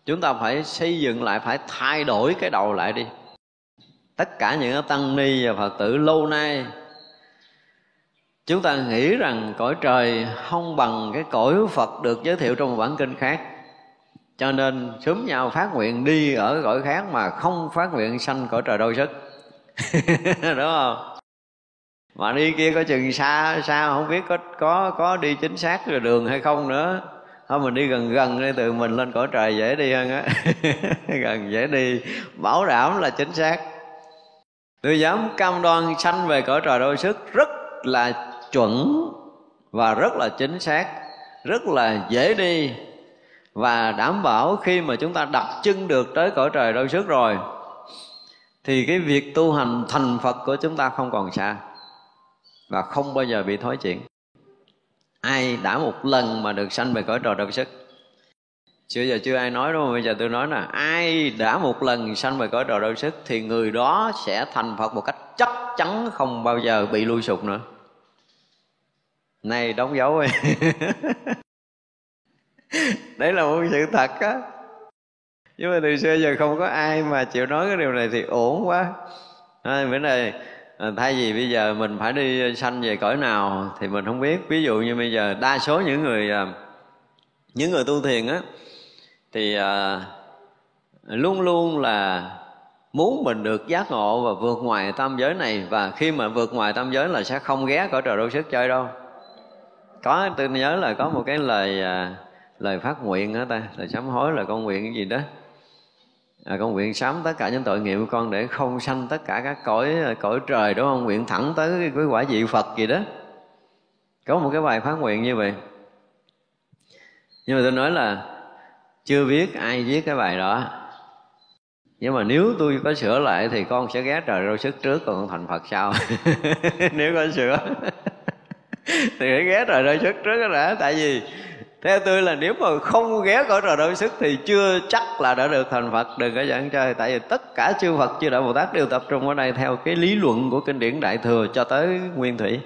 chúng ta phải xây dựng lại, phải thay đổi cái đầu lại đi tất cả những tăng ni và phật tử lâu nay, chúng ta nghĩ rằng cõi trời không bằng cái cõi phật được giới thiệu trong một bản kinh khác. Cho nên sớm nhau phát nguyện đi ở cõi khác mà không phát nguyện sanh cõi trời đôi sức. *laughs* Đúng không? Mà đi kia có chừng xa xa, không biết có có có đi chính xác rồi đường hay không nữa. Thôi mình đi gần gần đi từ mình lên cõi trời dễ đi hơn á. *laughs* Gần dễ đi. Bảo đảm là chính xác tôi dám cam đoan sanh về cõi trời đôi sức rất là chuẩn và rất là chính xác, rất là dễ đi. Và đảm bảo khi mà chúng ta đặt chân được tới cõi trời đôi sức rồi, thì cái việc tu hành thành phật của chúng ta không còn xa và không bao giờ bị thối chuyển. Ai đã một lần mà được sanh về cõi trời đôi sức? Chưa giờ chưa ai nói đúng không? Bây giờ tôi nói nè. Ai đã một lần sanh về cõi trời đau sức thì người đó sẽ thành phật một cách chắc chắn không bao giờ bị lui sụp nữa. Này đóng dấu ấy *laughs* đấy là một sự thật á. Nhưng mà từ xưa giờ không có ai mà chịu nói cái điều này thì ổn quá. À, bữa nay thay vì bây giờ mình phải đi sanh về cõi nào thì mình không biết. Ví dụ như bây giờ đa số những người à, những người tu thiền á thì à, luôn luôn là muốn mình được giác ngộ và vượt ngoài tam giới này. Và khi mà vượt ngoài tam giới là sẽ không ghé cõi trời đâu sức chơi đâu. Có tôi nhớ là có một cái lời à, lời phát nguyện đó ta lời sám hối là con nguyện cái gì đó. À, con nguyện sám tất cả những tội nghiệp của con để không sanh tất cả các cõi à, cõi trời đúng không? Nguyện thẳng tới cái quả vị phật gì đó. Có một cái bài phát nguyện như vậy. Nhưng mà tôi nói là chưa biết ai viết cái bài đó. Nhưng mà nếu tôi có sửa lại thì con sẽ ghé trời râu sức trước, còn thành phật sau. *laughs* Nếu có sửa. Thì phải ghé trời râu sức trước đã. Tại vì, theo tôi là nếu mà không ghé cõi trời đôi sức thì chưa chắc là đã được thành phật, đừng có giảng chơi. Tại vì tất cả chư phật chư đại bồ tát đều tập trung ở đây theo cái lý luận của kinh điển đại thừa cho tới nguyên thủy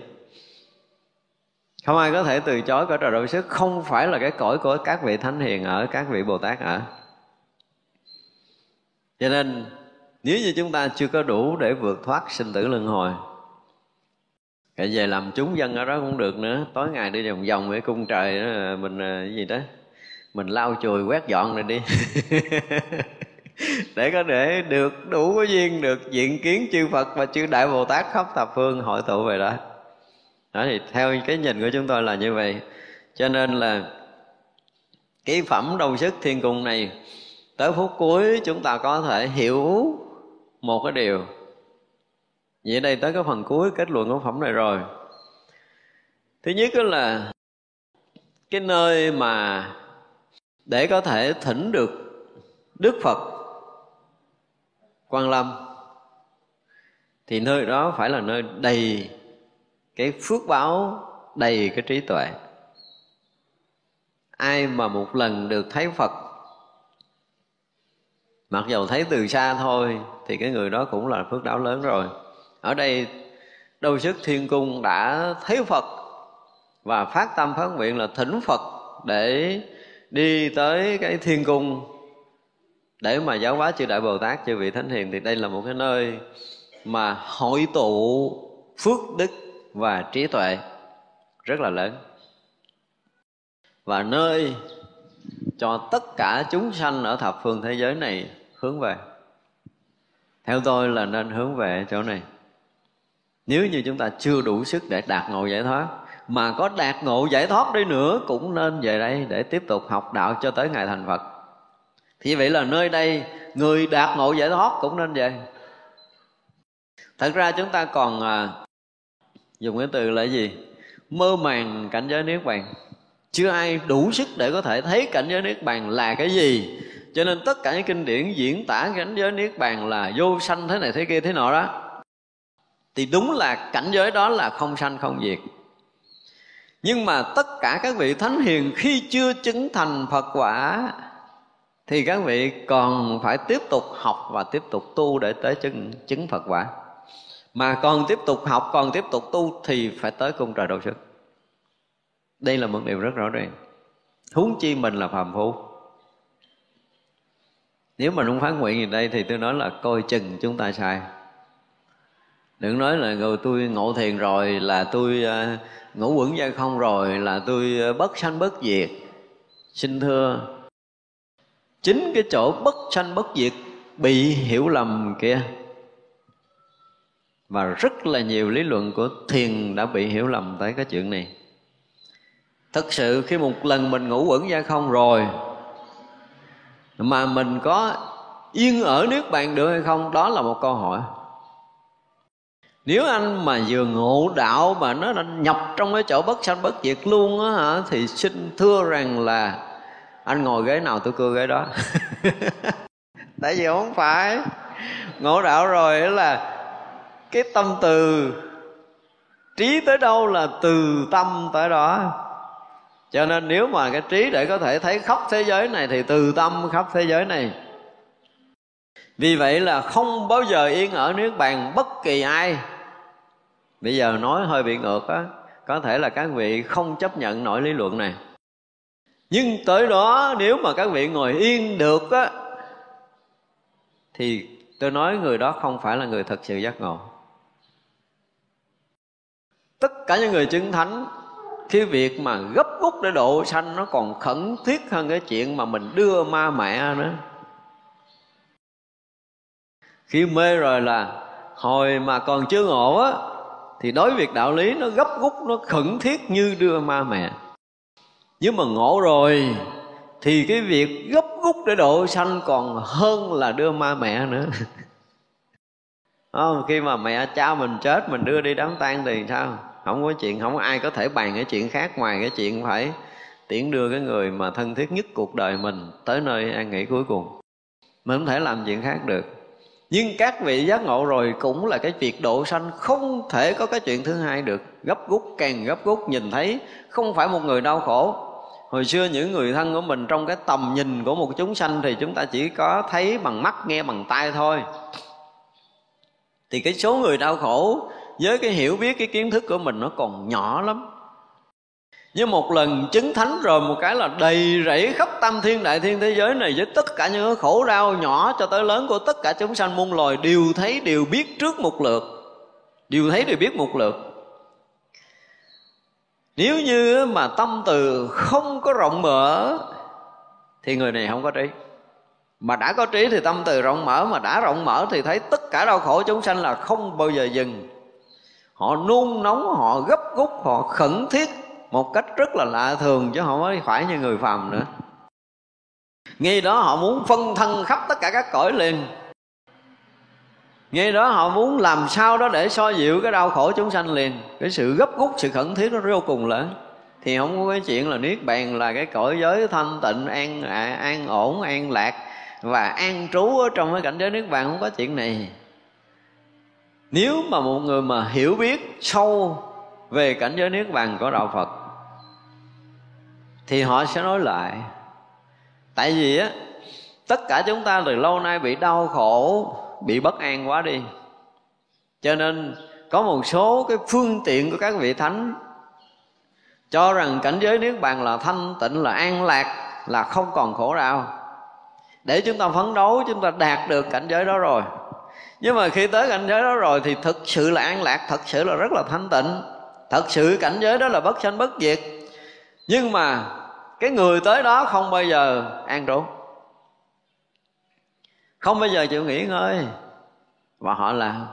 không ai có thể từ chối cõi trời đôi sức. Không phải là cái cõi của các vị thánh hiền ở các vị bồ tát ở. Cho nên nếu như chúng ta chưa có đủ để vượt thoát sinh tử luân hồi cái về làm chúng dân ở đó cũng được nữa. Tối ngày đi vòng vòng với cung trời đó, mình ờ, cái gì đó. Mình lau chùi quét dọn này đi. *laughs* Để có để được đủ cái duyên được diện kiến chư Phật và chư Đại Bồ Tát khắp thập phương hội tụ về đó đó thì theo cái nhìn của chúng tôi là như vậy. Cho nên là cái phẩm đầu sức thiên cung này, tới phút cuối chúng ta có thể hiểu một cái điều. Vậy đây tới cái phần cuối kết luận của phẩm này rồi. Thứ nhất đó là cái nơi mà để có thể thỉnh được đức phật quan lâm, thì nơi đó phải là nơi đầy cái phước báo đầy cái trí tuệ. Ai mà một lần được thấy phật, mặc dầu thấy từ xa thôi, thì cái người đó cũng là phước đáo lớn rồi. Ở đây, đâu sức thiên cung đã thấy phật và phát tâm phát nguyện là thỉnh phật để đi tới cái thiên cung để mà giáo hóa chư đại bồ tát, chư vị thánh hiền. Thì đây là một cái nơi mà hội tụ phước đức và trí tuệ rất là lớn. Và nơi cho tất cả chúng sanh ở thập phương thế giới này hướng về. Theo tôi là nên hướng về chỗ này. Nếu như chúng ta chưa đủ sức để đạt ngộ giải thoát, mà có đạt ngộ giải thoát đi nữa, cũng nên về đây để tiếp tục học đạo cho tới ngày thành phật. Thì vậy là nơi đây, người đạt ngộ giải thoát cũng nên về. Thật ra chúng ta còn à, dùng cái từ là gì? Mơ màng cảnh giới niết bàn. Chưa ai đủ sức để có thể thấy cảnh giới niết bàn là cái gì. Cho nên tất cả những kinh điển diễn tả cảnh giới niết bàn là vô sanh thế này thế kia thế nọ đó. Thì đúng là cảnh giới đó là không sanh không diệt. Nhưng mà tất cả các vị thánh hiền khi chưa chứng thành phật quả thì các vị còn phải tiếp tục học và tiếp tục tu để tới chứng, chứng phật quả mà còn tiếp tục học, còn tiếp tục tu thì phải tới cung trời độ sức. Đây là một điều rất rõ ràng. Huống chi mình là phàm phu. Nếu mà không phán nguyện gì đây thì tôi nói là coi chừng chúng ta sai. Đừng nói là người tôi ngộ thiền rồi là tôi ờ, ngủ quẩn ra không rồi là tôi ờ, bất sanh bất diệt. Xin thưa, chính cái chỗ bất sanh bất diệt bị hiểu lầm kia và rất là nhiều lý luận của thiền đã bị hiểu lầm tới cái chuyện này. Thực sự khi một lần mình ngủ quẩn ra không rồi, mà mình có yên ở nước bạn được hay không, đó là một câu hỏi. Nếu anh mà vừa ngộ đạo mà nó đã nhập trong cái chỗ bất sanh bất diệt luôn á hả, thì xin thưa rằng là anh ngồi ghế nào tôi cưa ghế đó. *laughs* Tại vì không phải ngộ đạo rồi là cái tâm từ. Trí tới đâu là từ tâm tới đó. Cho nên nếu mà cái trí để có thể thấy khắp thế giới này thì từ tâm khắp thế giới này. Vì vậy là không bao giờ yên ở nước bàn bất kỳ ai. Bây giờ nói hơi bị ngược á, có thể là các vị không chấp nhận nổi lý luận này. Nhưng tới đó nếu mà các vị ngồi yên được á, thì tôi nói người đó không phải là người thật sự giác ngộ tất cả những người chứng thánh cái việc mà gấp rút để độ sanh nó còn khẩn thiết hơn cái chuyện mà mình đưa ma mẹ nữa. Khi mê rồi là hồi mà còn chưa ngộ á thì đối với việc đạo lý nó gấp rút nó khẩn thiết như đưa ma mẹ. Nhưng mà ngộ rồi thì cái việc gấp rút để độ sanh còn hơn là đưa ma mẹ nữa. *laughs* Không, khi mà mẹ cha mình chết mình đưa đi đám tang thì sao? Không có chuyện, không có ai có thể bàn cái chuyện khác ngoài cái chuyện phải tiễn đưa cái người mà thân thiết nhất cuộc đời mình tới nơi an nghỉ cuối cùng. Mình không thể làm chuyện khác được. Nhưng các vị giác ngộ rồi cũng là cái việc độ sanh, không thể có cái chuyện thứ hai được. Gấp rút càng gấp rút nhìn thấy không phải một người đau khổ. Hồi xưa những người thân của mình trong cái tầm nhìn của một chúng sanh thì chúng ta chỉ có thấy bằng mắt, nghe bằng tai thôi. Thì cái số người đau khổ với cái hiểu biết, cái kiến thức của mình nó còn nhỏ lắm. Nhưng một lần chứng thánh rồi, một cái là đầy rẫy khắp tam thiên, đại thiên thế giới này với tất cả những khổ đau nhỏ cho tới lớn của tất cả chúng sanh muôn loài đều thấy, đều biết trước một lượt. Đều thấy, đều biết một lượt. Nếu như mà tâm từ không có rộng mở, thì người này không có trí. Mà đã có trí thì tâm từ rộng mở, mà đã rộng mở thì thấy tất cả đau khổ chúng sanh là không bao giờ dừng họ nôn nóng họ gấp gúc họ khẩn thiết một cách rất là lạ thường chứ không phải như người phàm nữa. Ngay đó họ muốn phân thân khắp tất cả các cõi liền. Ngay đó họ muốn làm sao đó để so dịu cái đau khổ chúng sanh liền. Cái sự gấp gúc sự khẩn thiết nó vô cùng lớn. Thì không có cái chuyện là niết bàn là cái cõi giới thanh tịnh an à, an ổn an lạc và an trú ở trong cái cảnh giới niết bàn không có chuyện này nếu mà một người mà hiểu biết sâu về cảnh giới niết bàn của đạo phật, thì họ sẽ nói lại. Tại vì á, tất cả chúng ta từ lâu nay bị đau khổ, bị bất an quá đi. Cho nên có một số cái phương tiện của các vị thánh cho rằng cảnh giới niết bàn là thanh tịnh, là an lạc, là không còn khổ đau. Để chúng ta phấn đấu, chúng ta đạt được cảnh giới đó rồi nhưng mà khi tới cảnh giới đó rồi thì thực sự là an lạc, thật sự là rất là thanh tịnh. Thật sự cảnh giới đó là bất sanh bất diệt. Nhưng mà cái người tới đó không bao giờ an trú không bao giờ chịu nghỉ ngơi. Và họ làm.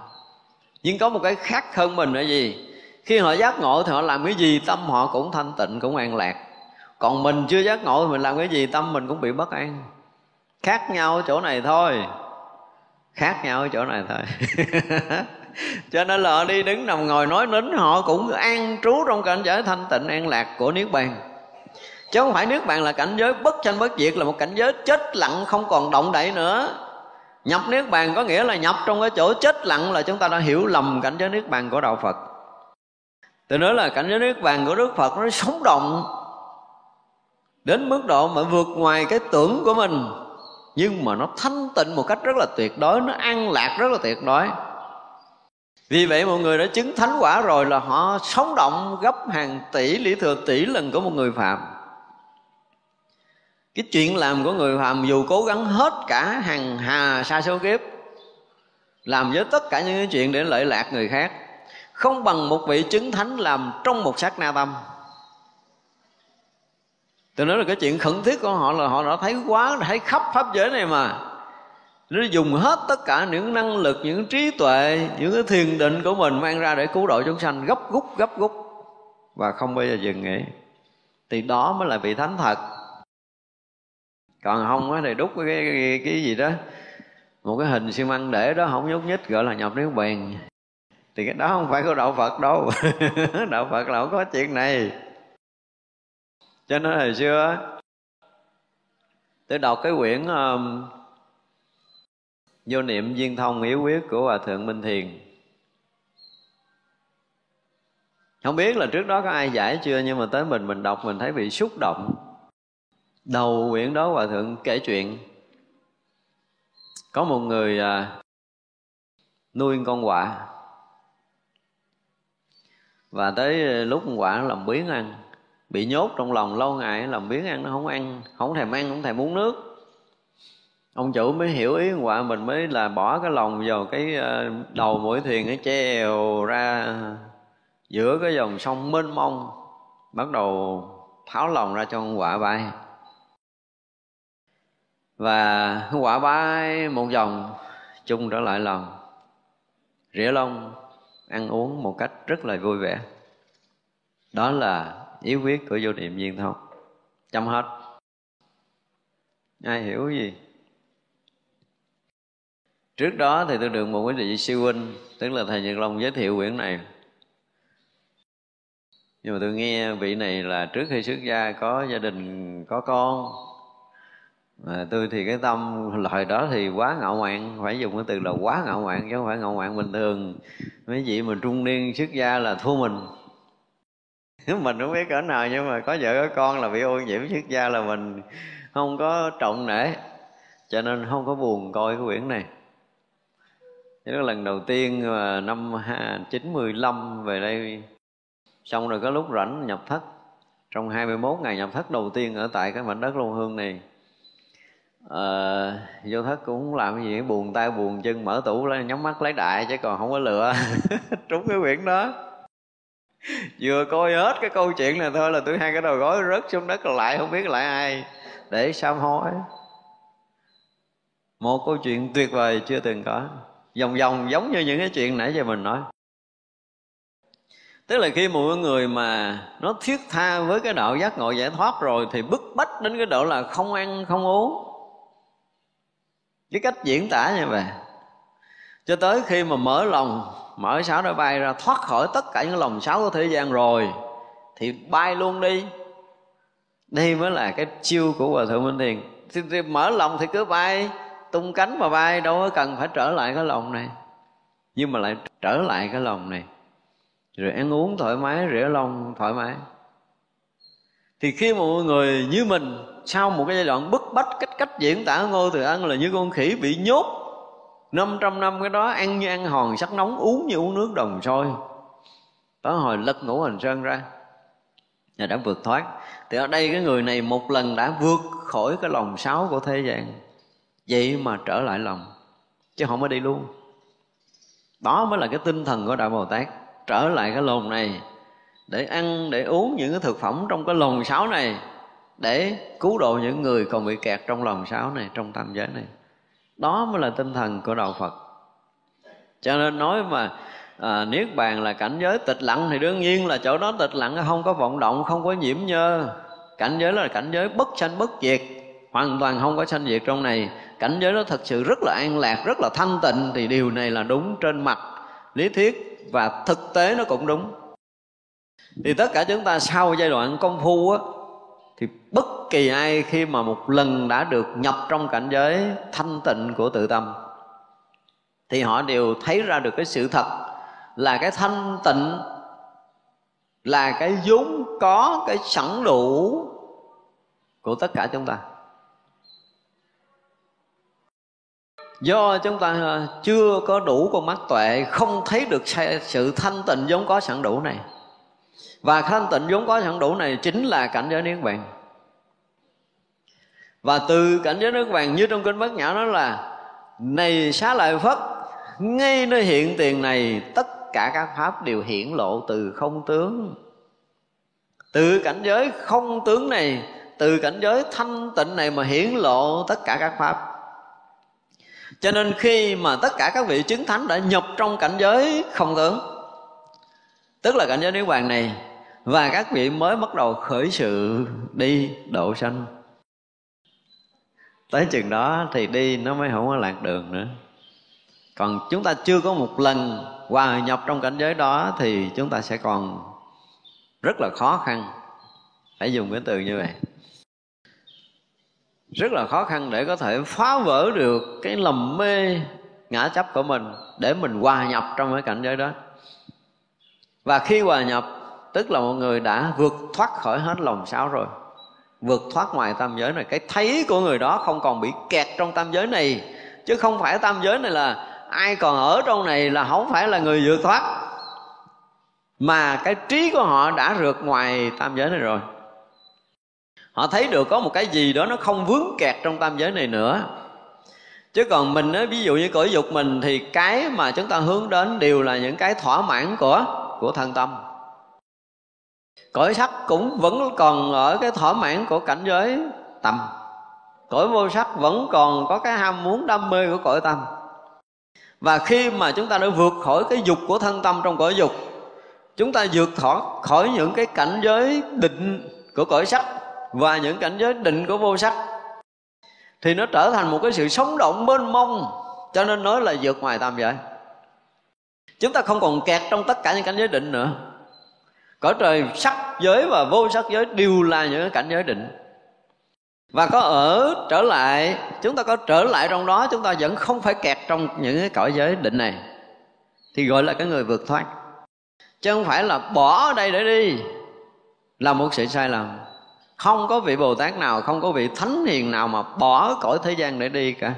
Nhưng có một cái khác hơn mình là gì? Khi họ giác ngộ thì họ làm cái gì tâm họ cũng thanh tịnh, cũng an lạc. Còn mình chưa giác ngộ thì mình làm cái gì tâm mình cũng bị bất an. Khác nhau ở chỗ này thôi khác nhau ở chỗ này thôi. *laughs* Cho nên là họ đi đứng nằm ngồi nói nín họ cũng an trú trong cảnh giới thanh tịnh, an lạc của niết bàn. Chứ không phải niết bàn là cảnh giới bất tranh bất diệt, là một cảnh giới chết lặng không còn động đậy nữa. Nhập niết bàn có nghĩa là nhập trong cái chỗ chết lặng là chúng ta đã hiểu lầm cảnh giới niết bàn của đạo phật. Tôi nói là cảnh giới niết bàn của đức phật nó sống động đến mức độ mà vượt ngoài cái tưởng của mình nhưng mà nó thanh tịnh một cách rất là tuyệt đối, nó an lạc rất là tuyệt đối. Vì vậy mọi người đã chứng thánh quả rồi là họ sống động gấp hàng tỷ lý thừa tỷ lần của một người phạm cái chuyện làm của người phạm dù cố gắng hết cả hàng hà sa số kiếp, làm với tất cả những cái chuyện để lợi lạc người khác, không bằng một vị chứng thánh làm trong một sát na tâm tôi nói là cái chuyện khẩn thiết của họ là họ đã thấy quá thấy khắp pháp giới này mà. Nó dùng hết tất cả những năng lực những trí tuệ những cái thiền định của mình mang ra để cứu độ chúng sanh gấp rút gấp rút. Và không bao giờ dừng nghỉ. Thì đó mới là vị thánh thật. Còn không á thì đúc cái, cái, cái gì đó. Một cái hình xi măng để đó không nhúc nhích gọi là nhập niết bàn thì cái đó không phải của đạo phật đâu. *laughs* Đạo phật là không có chuyện này cho nên hồi xưa tôi đọc cái quyển um, vô niệm viên thông yếu quyết của hòa thượng minh thiền. Không biết là trước đó có ai giải chưa nhưng mà tới mình mình đọc mình thấy bị xúc động. Đầu quyển đó hòa thượng kể chuyện có một người à, nuôi con quạ. Và tới à, lúc con quạ làm biến ăn bị nhốt trong lòng lâu ngày, làm biến ăn nó không ăn, không thèm ăn, không thèm uống nước. Ông chủ mới hiểu ý quả mình mới là bỏ cái lòng vào cái ờ, đầu mũi thuyền nó treo ra giữa cái dòng sông mênh mông, bắt đầu tháo lòng ra cho con quả bay. Và quả bay một vòng, chung trở lại lòng. Rỉa lông ăn uống một cách rất là vui vẻ. Đó là ý quyết của vô niệm viên thông. Chăm hết. Ai hiểu gì? Trước đó thì tôi được một quý vị sư huynh, tức là thầy nhật long giới thiệu quyển này. Nhưng mà tôi nghe vị này là trước khi xuất gia có gia đình, có con. Mà tôi thì cái tâm loại đó thì quá ngạo mạn. Phải dùng cái từ là quá ngạo mạn chứ không phải ngạo mạn bình thường. Mấy vị mà trung niên xuất gia là thua mình mình không biết cỡ nào nhưng mà có vợ có con là bị ô nhiễm xuất gia là mình không có trọng nể. Cho nên không có buồn coi cái quyển này. Đó là lần đầu tiên mà năm 95 về đây. Xong rồi có lúc rảnh nhập thất. Trong 21 ngày nhập thất đầu tiên ở tại cái mảnh đất Long Hương này. À, vô thất cũng làm cái gì buồn tay buồn chân mở tủ lên nhắm mắt lấy đại chứ còn không có lựa. *laughs* Trúng cái quyển đó vừa coi hết cái câu chuyện này thôi là tôi hai cái đầu gối rớt xuống đất lại không biết lại ai. Để sám hối một câu chuyện tuyệt vời chưa từng có. Vòng vòng giống như những cái chuyện nãy giờ mình nói. Tức là khi một người mà nó thiết tha với cái đạo giác ngộ giải thoát rồi thì bức bách đến cái độ là không ăn, không uống. Cái cách diễn tả như vậy cho tới khi mà mở lòng mở sáu đôi bay ra thoát khỏi tất cả những lòng sáu của thế gian rồi thì bay luôn đi. Đây mới là cái chiêu của hòa thượng minh thiền thì, thì mở lòng thì cứ bay tung cánh mà bay đâu có cần phải trở lại cái lòng này. Nhưng mà lại trở lại cái lòng này. Rồi ăn uống thoải mái rửa lòng thoải mái. Thì khi một người như mình sau một cái giai đoạn bức bách cách cách diễn tả ngô từ ăn là như con khỉ bị nhốt 500 năm cái đó ăn như ăn hòn, sắc nóng, uống như uống nước đồng sôi. Đó hồi lật ngũ hành sơn ra và đã vượt thoát. Thì ở đây cái người này một lần đã vượt khỏi cái lòng sáu của thế gian. Vậy mà trở lại lòng, chứ không có đi luôn. Đó mới là cái tinh thần của đạo bồ tát. Trở lại cái lồn này, để ăn, để uống những cái thực phẩm trong cái lồng sáo này, để cứu độ những người còn bị kẹt trong lòng sáo này, trong tam giới này đó mới là tinh thần của đạo phật. Cho nên nói mà à, niết bàn là cảnh giới tịch lặng thì đương nhiên là chỗ đó tịch lặng không có vọng động không có nhiễm nhơ. Cảnh giới là cảnh giới bất sanh bất diệt hoàn toàn không có sanh diệt trong này. Cảnh giới đó thật sự rất là an lạc rất là thanh tịnh thì điều này là đúng trên mặt lý thuyết và thực tế nó cũng đúng. Thì tất cả chúng ta sau giai đoạn công phu á bất kỳ ai khi mà một lần đã được nhập trong cảnh giới thanh tịnh của tự tâm, thì họ đều thấy ra được cái sự thật là cái thanh tịnh là cái vốn có cái sẵn đủ của tất cả chúng ta. Do chúng ta à, chưa có đủ con mắt tuệ, không thấy được sự thanh tịnh vốn có sẵn đủ này. Và thanh tịnh vốn có sẵn đủ này chính là cảnh giới niết bàn và từ cảnh giới nước vàng như trong kinh bát nhã nói là, này xá lợi phất, ngay nơi hiện tiền này, tất cả các pháp đều hiển lộ từ không tướng. Từ cảnh giới không tướng này, từ cảnh giới thanh tịnh này mà hiển lộ tất cả các pháp. Cho nên khi mà tất cả các vị chứng thánh đã nhập trong cảnh giới không tướng, tức là cảnh giới niết bàn này, và các vị mới bắt đầu khởi sự đi độ sanh tới chừng đó thì đi nó mới không có lạc đường nữa. Còn chúng ta chưa có một lần hòa nhập trong cảnh giới đó thì chúng ta sẽ còn rất là khó khăn. Phải dùng cái từ như vậy. Rất là khó khăn để có thể phá vỡ được cái lầm mê, ngã chấp của mình để mình hòa nhập trong cái cảnh giới đó. Và khi hòa nhập, tức là một người đã vượt thoát khỏi hết lòng sáo rồi vượt thoát ngoài tam giới này. Cái thấy của người đó không còn bị kẹt trong tam giới này. Chứ không phải tam giới này là ai còn ở trong này là không phải là người vượt thoát. Mà cái trí của họ đã rượt ngoài tam giới này rồi. Họ thấy được có một cái gì đó nó không vướng kẹt trong tam giới này nữa. Chứ còn mình á, ví dụ như cõi dục mình thì cái mà chúng ta hướng đến đều là những cái thỏa mãn của của thân tâm cõi sắc cũng vẫn còn ở cái thỏa mãn của cảnh giới tâm cõi vô sắc vẫn còn có cái ham muốn, đam mê của cõi tâm. Và khi mà chúng ta đã vượt khỏi cái dục của thân tâm trong cõi dục, chúng ta vượt khỏi khỏi những cái cảnh giới định của cõi sắc và những cảnh giới định của vô sắc, thì nó trở thành một cái sự sống động mênh mông. Cho nên nói là vượt ngoài tam giới chúng ta không còn kẹt trong tất cả những cảnh giới định nữa cõi trời sắc giới và vô sắc giới đều là những cảnh giới định. Và có ở trở lại, chúng ta có trở lại trong đó, chúng ta vẫn không phải kẹt trong những cái cõi giới định này. Thì gọi là cái người vượt thoát. Chứ không phải là bỏ ở đây để đi, là một sự sai lầm. Không có vị bồ tát nào, không có vị thánh hiền nào mà bỏ cõi thế gian để đi cả.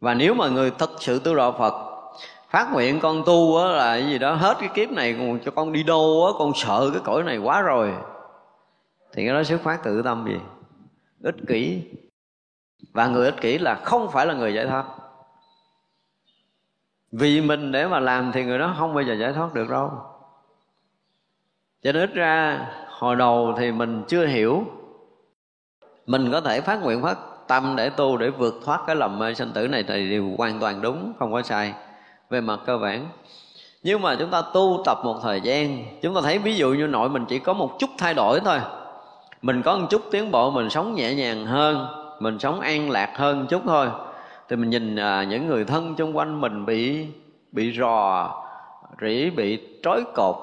Và nếu mà người thật sự tu đạo phật phát nguyện con tu á là cái gì đó, hết cái kiếp này còn cho con đi đâu á, con sợ cái cõi này quá rồi. Thì cái đó xuất phát tự tâm gì? Ích kỷ. Và người ích kỷ là không phải là người giải thoát. Vì mình để mà làm thì người đó không bao giờ giải thoát được đâu. Cho nên ít ra, hồi đầu thì mình chưa hiểu. Mình có thể phát nguyện phát tâm để tu để vượt thoát cái lầm mê sanh tử này thì đều hoàn toàn đúng, không có sai về mặt cơ bản. Nhưng mà chúng ta tu tập một thời gian chúng ta thấy ví dụ như nội mình chỉ có một chút thay đổi thôi. Mình có một chút tiến bộ mình sống nhẹ nhàng hơn mình sống an lạc hơn chút thôi. Thì mình nhìn à, những người thân xung quanh mình bị bị rò rỉ bị trói cột.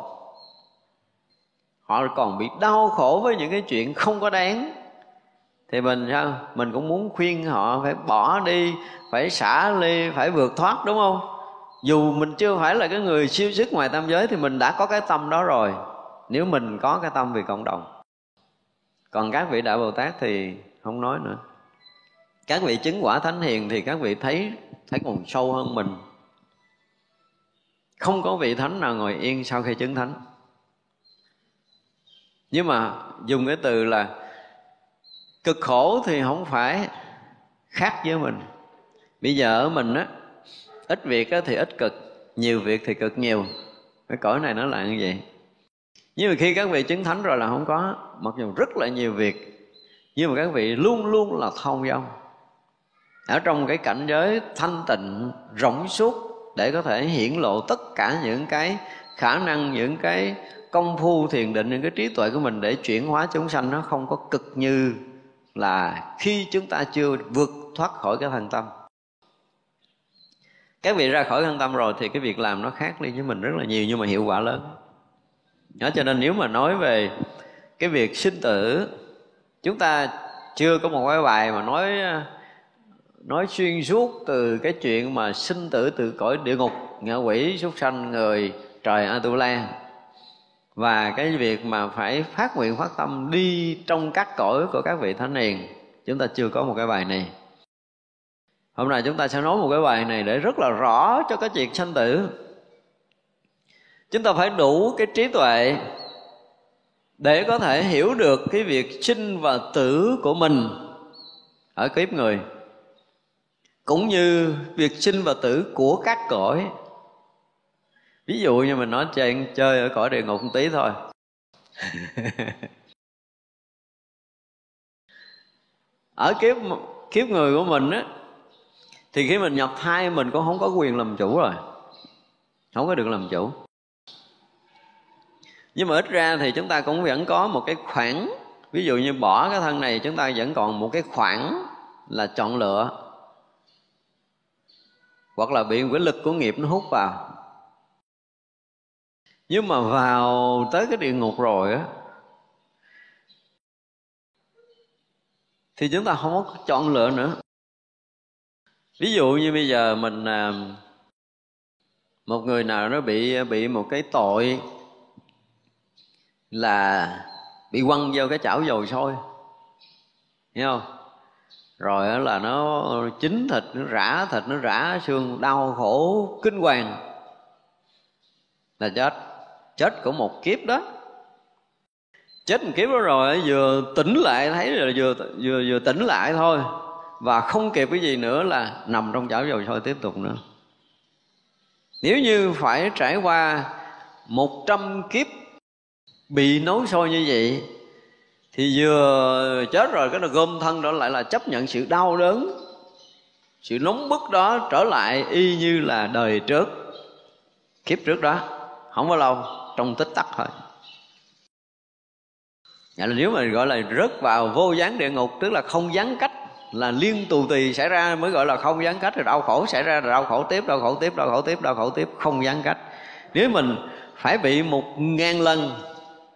Họ còn bị đau khổ với những cái chuyện không có đáng. Thì mình sao? Mình cũng muốn khuyên họ phải bỏ đi phải xả ly phải vượt thoát đúng không? Dù mình chưa phải là cái người siêu sức ngoài tam giới thì mình đã có cái tâm đó rồi. Nếu mình có cái tâm vì cộng đồng. Còn các vị đại bồ tát thì không nói nữa. Các vị chứng quả thánh hiền thì các vị thấy thấy còn sâu hơn mình. Không có vị thánh nào ngồi yên sau khi chứng thánh. Nhưng mà dùng cái từ là cực khổ thì không phải khác với mình. Bây giờ ở mình á ít việc thì ít cực, nhiều việc thì cực nhiều. Cái cõi này nó là như vậy. Nhưng mà khi các vị chứng thánh rồi là không có, mặc dù rất là nhiều việc, nhưng mà các vị luôn luôn là thông dong. Ở trong cái cảnh giới thanh tịnh rộng suốt, để có thể hiển lộ tất cả những cái khả năng, những cái công phu, thiền định, những cái trí tuệ của mình để chuyển hóa chúng sanh, nó không có cực như là khi chúng ta chưa vượt thoát khỏi cái thành tâm các vị ra khỏi thân tâm rồi thì cái việc làm nó khác đi với mình rất là nhiều nhưng mà hiệu quả lớn. Đó, cho nên nếu mà nói về cái việc sinh tử, chúng ta chưa có một cái bài mà nói nói xuyên suốt từ cái chuyện mà sinh tử từ cõi địa ngục, ngạ quỷ, súc sanh, người, trời, atula. Và cái việc mà phải phát nguyện phát tâm đi trong các cõi của các vị thánh hiền, chúng ta chưa có một cái bài này hôm nay chúng ta sẽ nói một cái bài này để rất là rõ cho cái chuyện sanh tử. Chúng ta phải đủ cái trí tuệ để có thể hiểu được cái việc sinh và tử của mình ở kiếp người, cũng như việc sinh và tử của các cõi. Ví dụ như mình nói chơi chơi ở cõi địa ngục một tí thôi. *laughs* Ở kiếp kiếp người của mình á thì khi mình nhập thai, mình cũng không có quyền làm chủ rồi. Không có được làm chủ. Nhưng mà ít ra thì chúng ta cũng vẫn có một cái khoảng. Ví dụ như bỏ cái thân này, chúng ta vẫn còn một cái khoảng là chọn lựa. Hoặc là bị cái lực của nghiệp nó hút vào. Nhưng mà vào tới cái địa ngục rồi á, thì chúng ta không có chọn lựa nữa ví dụ như bây giờ mình à, một người nào nó bị bị một cái tội là bị quăng vô cái chảo dầu sôi, hiểu không? Rồi là nó chín thịt, nó rã thịt, nó rã xương, đau khổ, kinh hoàng là chết. Chết của một kiếp đó. Chết một kiếp đó rồi vừa tỉnh lại, thấy là vừa vừa vừa tỉnh lại thôi và không kịp cái gì nữa là nằm trong chảo dầu sôi tiếp tục nữa. Nếu như phải trải qua một trăm kiếp bị nấu sôi như vậy, thì vừa chết rồi, cái nó gom thân đó lại là chấp nhận sự đau đớn, sự nóng bức đó trở lại y như là đời trước, kiếp trước đó. Không bao lâu, trong tích tắc thôi. Vậy là nếu mà gọi là rớt vào vô gián địa ngục, tức là không gián cách là liên tù tì xảy ra mới gọi là không gián cách. Rồi đau khổ xảy ra, rồi đau khổ tiếp, đau khổ tiếp, đau khổ tiếp, đau khổ tiếp, không gián cách. Nếu mình phải bị một ngàn lần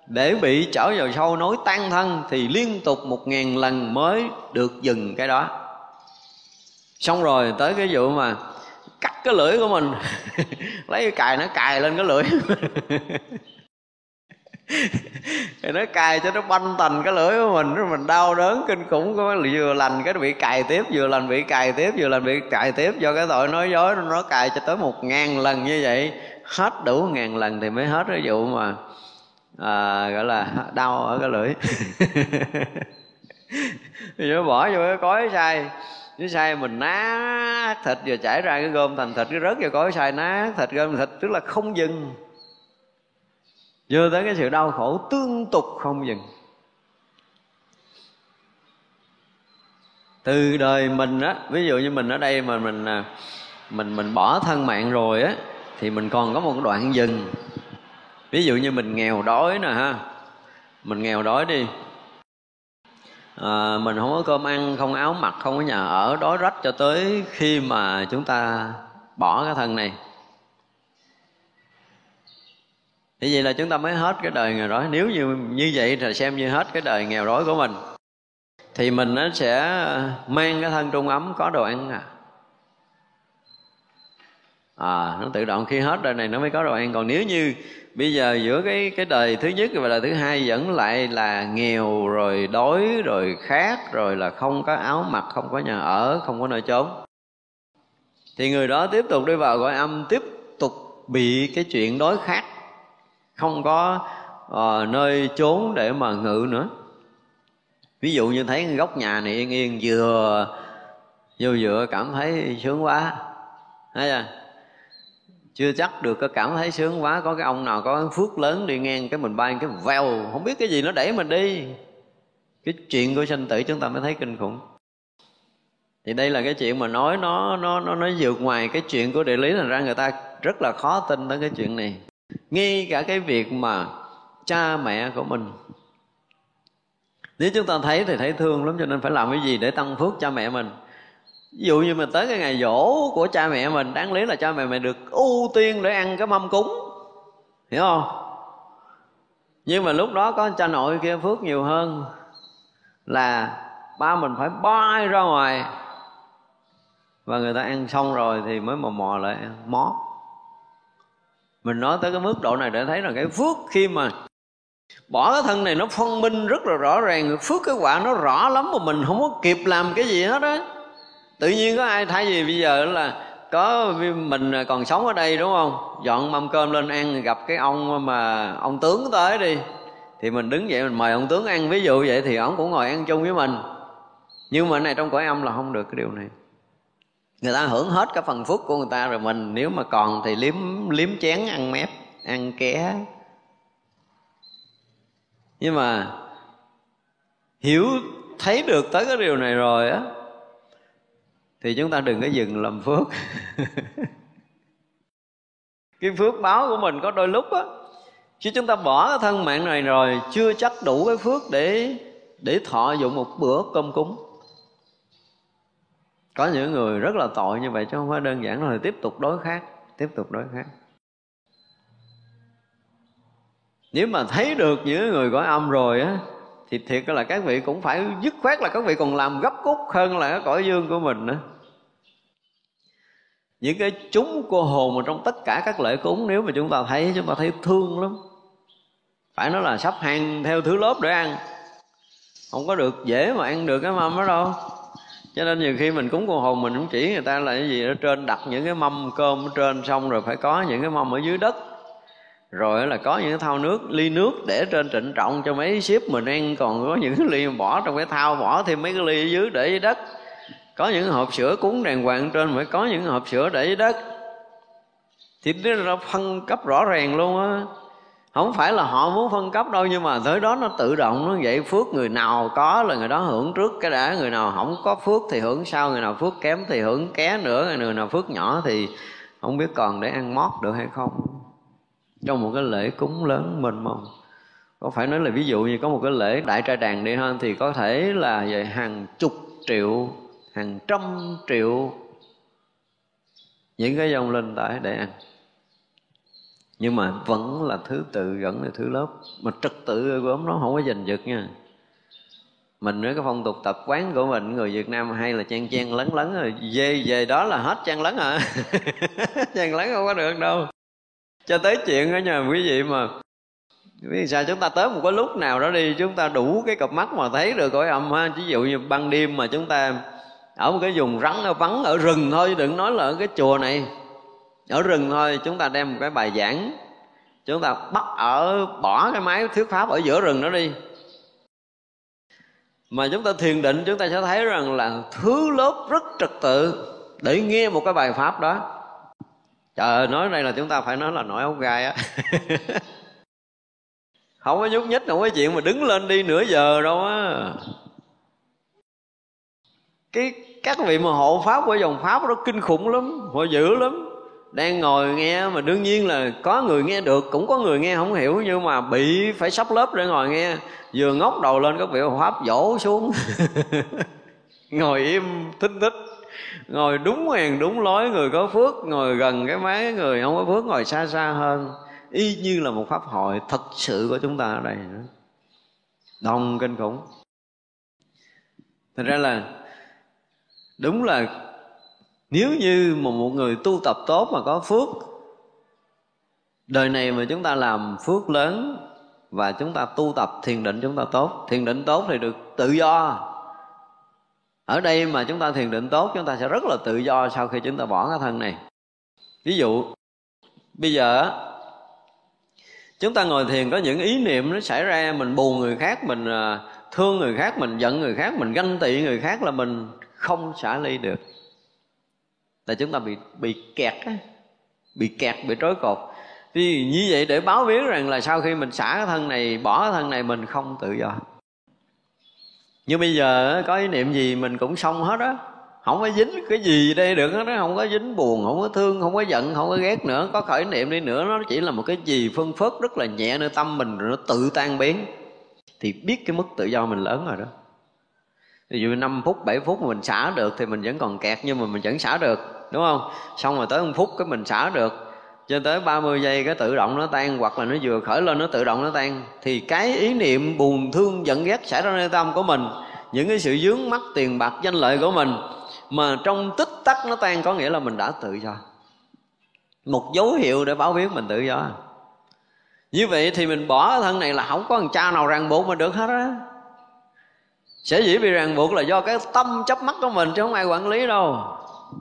để bị trở vào sâu nối tan thân, thì liên tục một ngàn lần mới được dừng cái đó. Xong rồi tới cái vụ mà cắt cái lưỡi của mình. *laughs* Lấy cái cài nó cài lên cái lưỡi. *laughs* thì nó cài cho nó banh thành cái lưỡi của mình mình đau đớn kinh khủng có vừa lành cái bị cài tiếp vừa lành bị cài tiếp vừa lành bị cài tiếp do cái tội nói dối nó cài cho tới một ngàn lần như vậy. Hết đủ ngàn lần thì mới hết cái vụ mà à, gọi là đau ở cái lưỡi. *laughs* Thì nó bỏ vô cái cối sai cái sai mình nát thịt vừa chảy ra cái gom thành thịt cái rớt vô cối sai nát thịt gom thịt tức là không dừng vừa tới cái sự đau khổ tương tục không dừng. Từ đời mình á ví dụ như mình ở đây mà mình à, mình mình bỏ thân mạng rồi á thì mình còn có một đoạn dừng. Ví dụ như mình nghèo đói nè ha. Mình nghèo đói đi. À, mình không có cơm ăn không áo mặc không có nhà ở đói rách cho tới khi mà chúng ta bỏ cái thân này. Thì vậy là chúng ta mới hết cái đời nghèo đói. Nếu như như vậy thì xem như hết cái đời nghèo đói của mình, thì mình nó sẽ mang cái thân trung ấm, có đồ ăn à. À nó tự động khi hết đời này nó mới có đồ ăn. Còn nếu như bây giờ giữa cái cái đời thứ nhất và đời thứ hai vẫn lại là nghèo, rồi đói, rồi khát, rồi là không có áo mặc, không có nhà ở, không có nơi trốn, thì người đó tiếp tục đi vào gọi âm, tiếp tục bị cái chuyện đói khát không có uh, nơi trốn để mà ngự nữa. Ví dụ như thấy góc nhà này yên yên vừa vô vừa cảm thấy sướng quá. Thấy chưa? Chưa chắc được có cảm thấy sướng quá có cái ông nào có phước lớn đi ngang cái mình bay cái vèo không biết cái gì nó đẩy mình đi. Cái chuyện của sanh tử chúng ta mới thấy kinh khủng. Thì đây là cái chuyện mà nói nó nó nó nó vượt ngoài cái chuyện của địa lý thành ra người ta rất là khó tin tới cái chuyện này ngay cả cái việc mà cha mẹ của mình. Nếu chúng ta thấy thì thấy thương lắm, cho nên phải làm cái gì để tăng phước cha mẹ mình? Ví dụ như mình tới cái ngày dỗ của cha mẹ mình, đáng lý là cha mẹ mình được ưu tiên để ăn cái mâm cúng. Hiểu không? Nhưng mà lúc đó có cha nội kia phước nhiều hơn là ba mình phải bay ra ngoài. Và người ta ăn xong rồi thì mới mò mò lại mó mình nói tới cái mức độ này để thấy là cái phước khi mà bỏ cái thân này nó phân minh rất là rõ ràng. Phước cái quả nó rõ lắm mà mình không có kịp làm cái gì hết á. Tự nhiên có ai thay gì bây giờ là có mình còn sống ở đây đúng không? Dọn mâm cơm lên ăn, gặp cái ông mà ông tướng tới đi. Thì mình đứng dậy mình mời ông tướng ăn. Ví dụ vậy thì ông cũng ngồi ăn chung với mình. Nhưng mà này trong cõi âm là không được cái điều này người ta hưởng hết cái phần phúc của người ta rồi mình, nếu mà còn thì liếm liếm chén, ăn mép, ăn ké. Nhưng mà hiểu, thấy được tới cái điều này rồi á, thì chúng ta đừng có dừng làm phước. *laughs* Cái phước báo của mình có đôi lúc á, chứ chúng ta bỏ cái thân mạng này rồi, chưa chắc đủ cái phước để để thọ dụng một bữa cơm cúng có những người rất là tội như vậy chứ không phải đơn giản là tiếp tục đối khác, tiếp tục đối khác. Nếu mà thấy được những người cõi âm rồi á, thì thiệt là các vị cũng phải dứt khoát là các vị còn làm gấp cúc hơn là cái cõi dương của mình nữa. Những cái chúng cô hồn mà trong tất cả các lễ cúng, nếu mà chúng ta thấy, chúng ta thấy thương lắm. Phải nói là sắp hàng theo thứ lớp để ăn. Không có được dễ mà ăn được cái mâm đó đâu cho nên nhiều khi mình cúng cô hồn mình cũng chỉ người ta là cái gì ở trên đặt những cái mâm cơm ở trên xong rồi phải có những cái mâm ở dưới đất. Rồi là có những cái thao nước, ly nước để trên trịnh trọng cho mấy ship mình ăn. Còn có những cái ly bỏ trong cái thao, bỏ thêm mấy cái ly ở dưới để dưới đất. Có những hộp sữa cúng đàng hoàng trên phải có những hộp sữa để dưới đất. Thì nó phân cấp rõ ràng luôn á không phải là họ muốn phân cấp đâu, nhưng mà tới đó nó tự động, nó vậy phước người nào có là người đó hưởng trước cái đã. Người nào không có phước thì hưởng sau, người nào phước kém thì hưởng ké nữa, người nào phước nhỏ thì không biết còn để ăn mót được hay không. Trong một cái lễ cúng lớn mênh mông. Có phải nói là ví dụ như có một cái lễ đại trai đàn đi hơn thì có thể là về hàng chục triệu, hàng trăm triệu những cái dòng linh tải để ăn nhưng mà vẫn là thứ tự vẫn là thứ lớp. Mà trật tự gốm nó không có giành giật nha. Mình với cái phong tục tập quán của mình, người Việt Nam hay là chen chen lấn lấn rồi, về về đó là hết chen lấn à chen *laughs* lấn không có được đâu. Cho tới chuyện đó nha, quý vị mà vì sao chúng ta tới một cái lúc nào đó đi, chúng ta đủ cái cặp mắt mà thấy được cõi âm ha. Ví dụ như ban đêm mà chúng ta ở một cái vùng rắn ở vắng ở rừng thôi, đừng nói là ở cái chùa này ở rừng thôi, chúng ta đem một cái bài giảng. Chúng ta bắt ở, bỏ cái máy thuyết pháp ở giữa rừng đó đi. Mà chúng ta thiền định, chúng ta sẽ thấy rằng là thứ lớp rất trật tự để nghe một cái bài pháp đó. Trời ơi, nói đây là chúng ta phải nói là nổi ốc gai á. *laughs* Không có nhúc nhích, không có chuyện mà đứng lên đi nửa giờ đâu á. Cái, các vị mà hộ pháp, của dòng pháp đó kinh khủng lắm, họ dữ lắm đang ngồi nghe mà đương nhiên là có người nghe được, cũng có người nghe không hiểu, nhưng mà bị phải sắp lớp để ngồi nghe. Vừa ngóc đầu lên các vị pháp dỗ xuống. *laughs* Ngồi im, thinh thích ngồi đúng hàng, đúng lối, người có phước, ngồi gần cái máy người, không có phước, ngồi xa xa hơn. Y như là một pháp hội thật sự của chúng ta ở đây. Nữa đông kinh khủng. Thành ra là, đúng là nếu như mà một người tu tập tốt mà có phước, đời này mà chúng ta làm phước lớn và chúng ta tu tập thiền định chúng ta tốt, thiền định tốt thì được tự do. Ở đây mà chúng ta thiền định tốt, chúng ta sẽ rất là tự do sau khi chúng ta bỏ cái thân này. Ví dụ, bây giờ chúng ta ngồi thiền có những ý niệm nó xảy ra, mình buồn người khác, mình à, thương người khác, mình giận người khác, mình ganh tị người khác là mình không xả ly được là chúng ta bị bị kẹt á, bị kẹt, bị trói cột. Thì như vậy để báo biết rằng là sau khi mình xả cái thân này, bỏ cái thân này, mình không tự do. Như bây giờ có ý niệm gì mình cũng xong hết á. Không có dính cái gì đây được hết không có dính buồn, không có thương, không có giận, không có ghét nữa. Có khởi niệm đi nữa, nó chỉ là một cái gì phân phớt rất là nhẹ nơi tâm mình, rồi nó tự tan biến. Thì biết cái mức tự do mình lớn rồi đó ví dụ 5 phút 7 phút mà mình xả được thì mình vẫn còn kẹt nhưng mà mình vẫn xả được, đúng không? Xong rồi tới một phút cái mình xả được. Cho tới 30 giây cái tự động nó tan hoặc là nó vừa khởi lên nó tự động nó tan. Thì cái ý niệm buồn, thương, giận, ghét xảy ra nơi tâm của mình, những cái sự dướng mắt tiền bạc, danh lợi của mình mà trong tích tắc nó tan có nghĩa là mình đã tự do. Một dấu hiệu để báo biết mình tự do. Như vậy thì mình bỏ thân này là không có thằng cha nào ràng buộc mà được hết á sẽ dĩ bị ràng buộc là do cái tâm chấp mắt của mình chứ không ai quản lý đâu.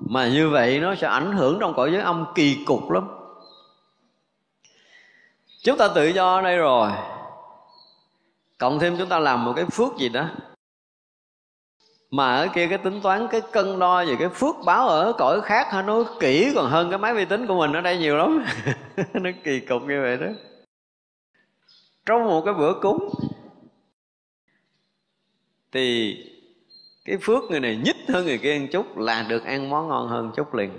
Mà như vậy nó sẽ ảnh hưởng trong cõi giới âm kỳ cục lắm. Chúng ta tự do ở đây rồi. Cộng thêm chúng ta làm một cái phước gì đó. Mà ở kia cái tính toán, cái cân đo về cái phước báo ở cõi khác ha nó kỹ còn hơn cái máy vi tính của mình ở đây nhiều lắm. *laughs* Nó kỳ cục như vậy đó. Trong một cái bữa cúng thì cái phước người này nhích hơn người kia một chút là được ăn món ngon hơn chút liền.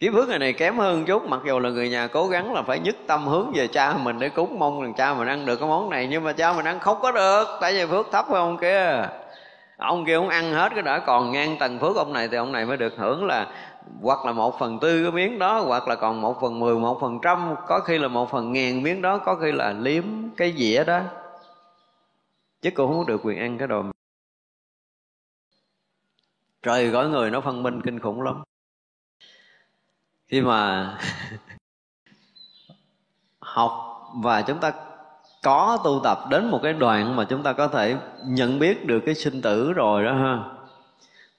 Cái phước người này kém hơn chút, mặc dù là người nhà cố gắng là phải nhất tâm hướng về cha mình để cúng, mong rằng cha mình ăn được cái món này, nhưng mà cha mình ăn không có được, tại vì phước thấp hơn ông kia? Ông kia không ăn hết cái đã, còn ngang tầng phước ông này thì ông này mới được hưởng là hoặc là một phần tư cái miếng đó, hoặc là còn một phần mười, một phần trăm, có khi là một phần ngàn miếng đó, có khi là liếm cái dĩa đó chứ cô không được quyền ăn cái đồ trời, gói người nó phân minh kinh khủng lắm. Khi mà *laughs* học và chúng ta có tu tập đến một cái đoạn mà chúng ta có thể nhận biết được cái sinh tử rồi đó ha,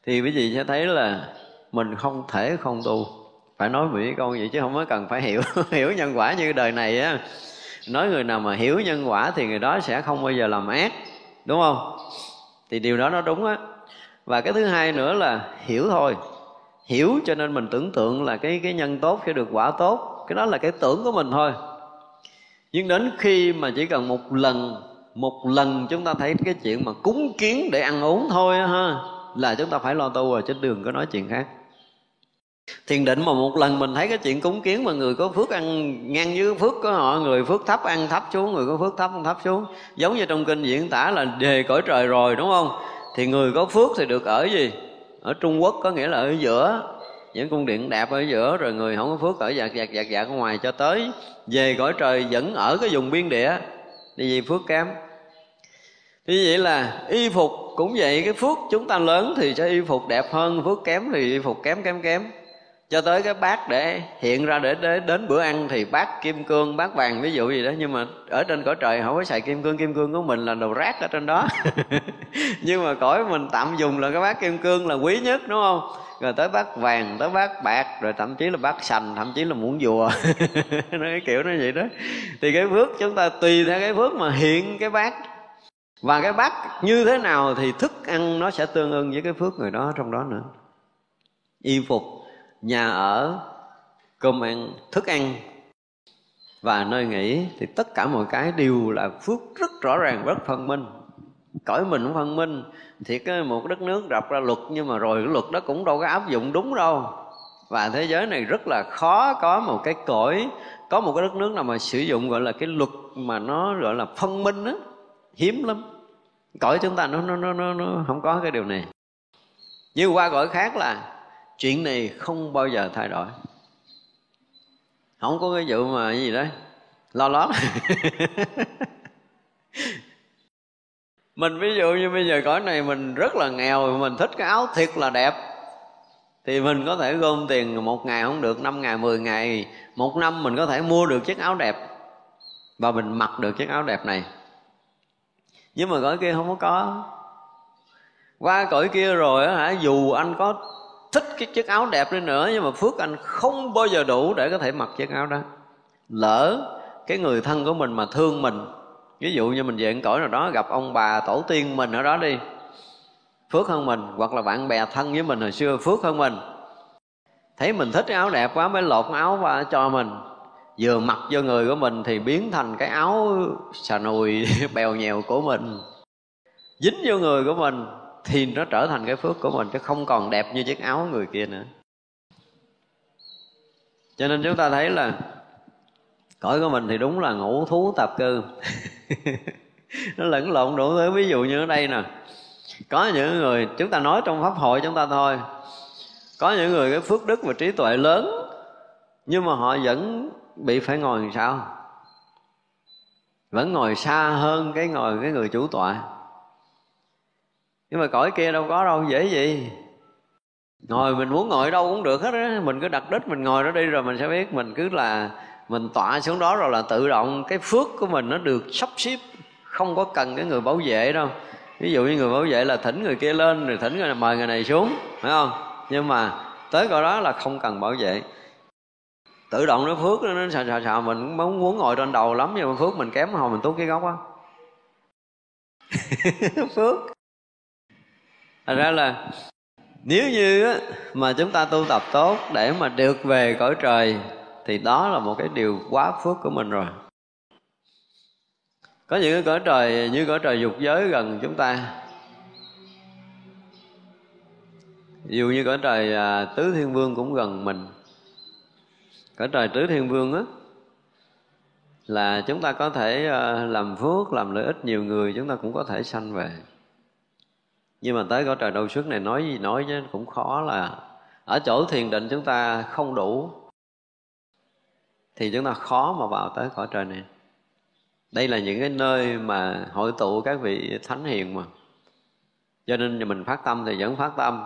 thì quý vị sẽ thấy là mình không thể không tu. Phải nói mỹ câu vậy chứ không có cần phải hiểu *laughs* hiểu nhân quả như đời này á. Nói người nào mà hiểu nhân quả thì người đó sẽ không bao giờ làm ác đúng không? Thì điều đó nó đúng á. Và cái thứ hai nữa là hiểu thôi. Hiểu cho nên mình tưởng tượng là cái cái nhân tốt sẽ được quả tốt. Cái đó là cái tưởng của mình thôi. Nhưng đến khi mà chỉ cần một lần một lần chúng ta thấy cái chuyện mà cúng kiến để ăn uống thôi ha, là chúng ta phải lo tu rồi, chứ đừng có nói chuyện khác thiền định mà một lần mình thấy cái chuyện cúng kiến mà người có phước ăn, ngang với phước của họ, người phước thấp ăn thấp xuống, người có phước thấp ăn thấp xuống. Giống như trong kinh diễn tả là đề cõi trời rồi, đúng không? Thì người có phước thì được ở gì? Ở trung quốc có nghĩa là ở giữa. Những cung điện đẹp ở giữa, rồi người không có phước ở dạt dạt dạt dạt ngoài cho tới. Về cõi trời vẫn ở cái vùng biên địa, đi vì phước kém. Như vậy là y phục cũng vậy, cái phước chúng ta lớn thì sẽ y phục đẹp hơn, phước kém thì y phục kém kém kém cho tới cái bát để hiện ra để, để đến bữa ăn thì bát kim cương bát vàng ví dụ gì đó. Nhưng mà ở trên cõi trời không có xài kim cương kim cương của mình là đồ rác ở trên đó. *laughs* Nhưng mà cõi mình tạm dùng là cái bát kim cương là quý nhất đúng không? Rồi tới bát vàng tới bát bạc rồi thậm chí là bát sành thậm chí là muỗng dùa. *laughs* Nó cái kiểu nó vậy đó. Thì cái phước chúng ta tùy theo cái phước mà hiện cái bát. Và cái bát như thế nào thì thức ăn nó sẽ tương ưng với cái phước người đó trong đó nữa. Y phục nhà ở cơm ăn thức ăn. Và nơi nghỉ thì tất cả mọi cái đều là phước rất rõ ràng rất phân minh. Cõi mình cũng phân minh thiệt một đất nước đập ra luật nhưng mà rồi cái luật đó cũng đâu có áp dụng đúng đâu. Và thế giới này rất là khó có một cái cõi có một cái đất nước nào mà sử dụng gọi là cái luật mà nó gọi là phân minh á hiếm lắm. Cõi chúng ta nó nó nó nó, nó không có cái điều này. Như qua cõi khác là chuyện này không bao giờ thay đổi. Không có cái vụ mà cái gì đấy. Lo lót *laughs* mình ví dụ như bây giờ cõi này mình rất là nghèo, mình thích cái áo thiệt là đẹp. Thì mình có thể gom tiền một ngày không được, năm ngày, mười ngày. Một năm mình có thể mua được chiếc áo đẹp. Và mình mặc được chiếc áo đẹp này. Nhưng mà cõi kia không có có. Qua cõi kia rồi hả, dù anh có thích cái chiếc áo đẹp đi nữa, nhưng mà phước anh không bao giờ đủ để có thể mặc chiếc áo đó. Lỡ cái người thân của mình mà thương mình, ví dụ như mình về ăn cõi nào đó, gặp ông bà tổ tiên mình ở đó đi, phước hơn mình, hoặc là bạn bè thân với mình hồi xưa, phước hơn mình. Thấy mình thích cái áo đẹp quá mới lột áo và cho mình. Vừa mặc vô người của mình thì biến thành cái áo xà nùi *laughs* bèo nhèo của mình. Dính vô người của mình thì nó trở thành cái phước của mình, chứ không còn đẹp như chiếc áo người kia nữa. Cho nên chúng ta thấy là cõi của mình thì đúng là ngũ thú tạp cư. *laughs* Nó lẫn lộn đủ thứ. Ví dụ như ở đây nè, có những người, chúng ta nói trong pháp hội chúng ta thôi, có những người cái phước đức và trí tuệ lớn, nhưng mà họ vẫn bị phải ngồi làm sao? Vẫn ngồi xa hơn cái ngồi, cái người chủ tọa nhưng mà cõi kia đâu có đâu, dễ gì. Ngồi mình muốn ngồi đâu cũng được hết á. Mình cứ đặt đích, mình ngồi đó đi rồi mình sẽ biết. Mình cứ là, mình tọa xuống đó rồi là tự động cái phước của mình nó được sắp xếp. Không có cần cái người bảo vệ đâu. Ví dụ như người bảo vệ là thỉnh người kia lên, rồi thỉnh người này, mời người này xuống, phải không? Nhưng mà tới cõi đó là không cần bảo vệ. Tự động nó phước, nó xào xào xào mình cũng muốn ngồi trên đầu lắm, nhưng mà phước mình kém, hồi mình tốt cái góc á. *laughs* Phước thành ra là nếu như mà chúng ta tu tập tốt để mà được về cõi trời thì đó là một cái điều quá phước của mình rồi. Có những cái cõi trời như cõi trời dục giới gần chúng ta. Dù như cõi trời à, tứ thiên vương cũng gần mình. Cõi trời tứ thiên vương á là chúng ta có thể à, làm phước làm lợi ích nhiều người chúng ta cũng có thể sanh về nhưng mà tới cõi trời đâu xuất này nói gì nói chứ, cũng khó là ở chỗ thiền định chúng ta không đủ, thì chúng ta khó mà vào tới cõi trời này. Đây là những cái nơi mà hội tụ các vị thánh hiền mà. Cho nên mình phát tâm thì vẫn phát tâm.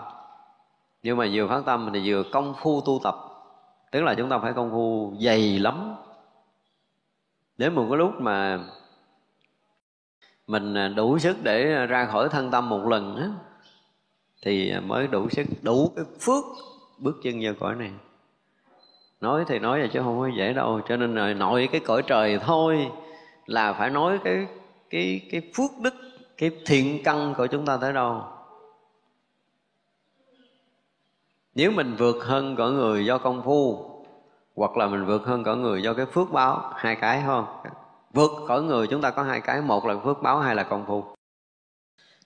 Nhưng mà vừa phát tâm thì vừa công phu tu tập. Tức là chúng ta phải công phu dày lắm. Đến một cái lúc mà mình à, đủ sức để à, ra khỏi thân tâm một lần á, thì à, mới đủ sức, đủ cái phước bước chân vào cõi này. Nói thì nói vậy chứ không có dễ đâu, cho nên là nội cái cõi trời thôi là phải nói cái cái cái phước đức, cái thiện căn của chúng ta tới đâu. Nếu mình vượt hơn cõi người do công phu, hoặc là mình vượt hơn cõi người do cái phước báo, hai cái không? Vượt khỏi người chúng ta có hai cái, một là phước báo, hai là công phu.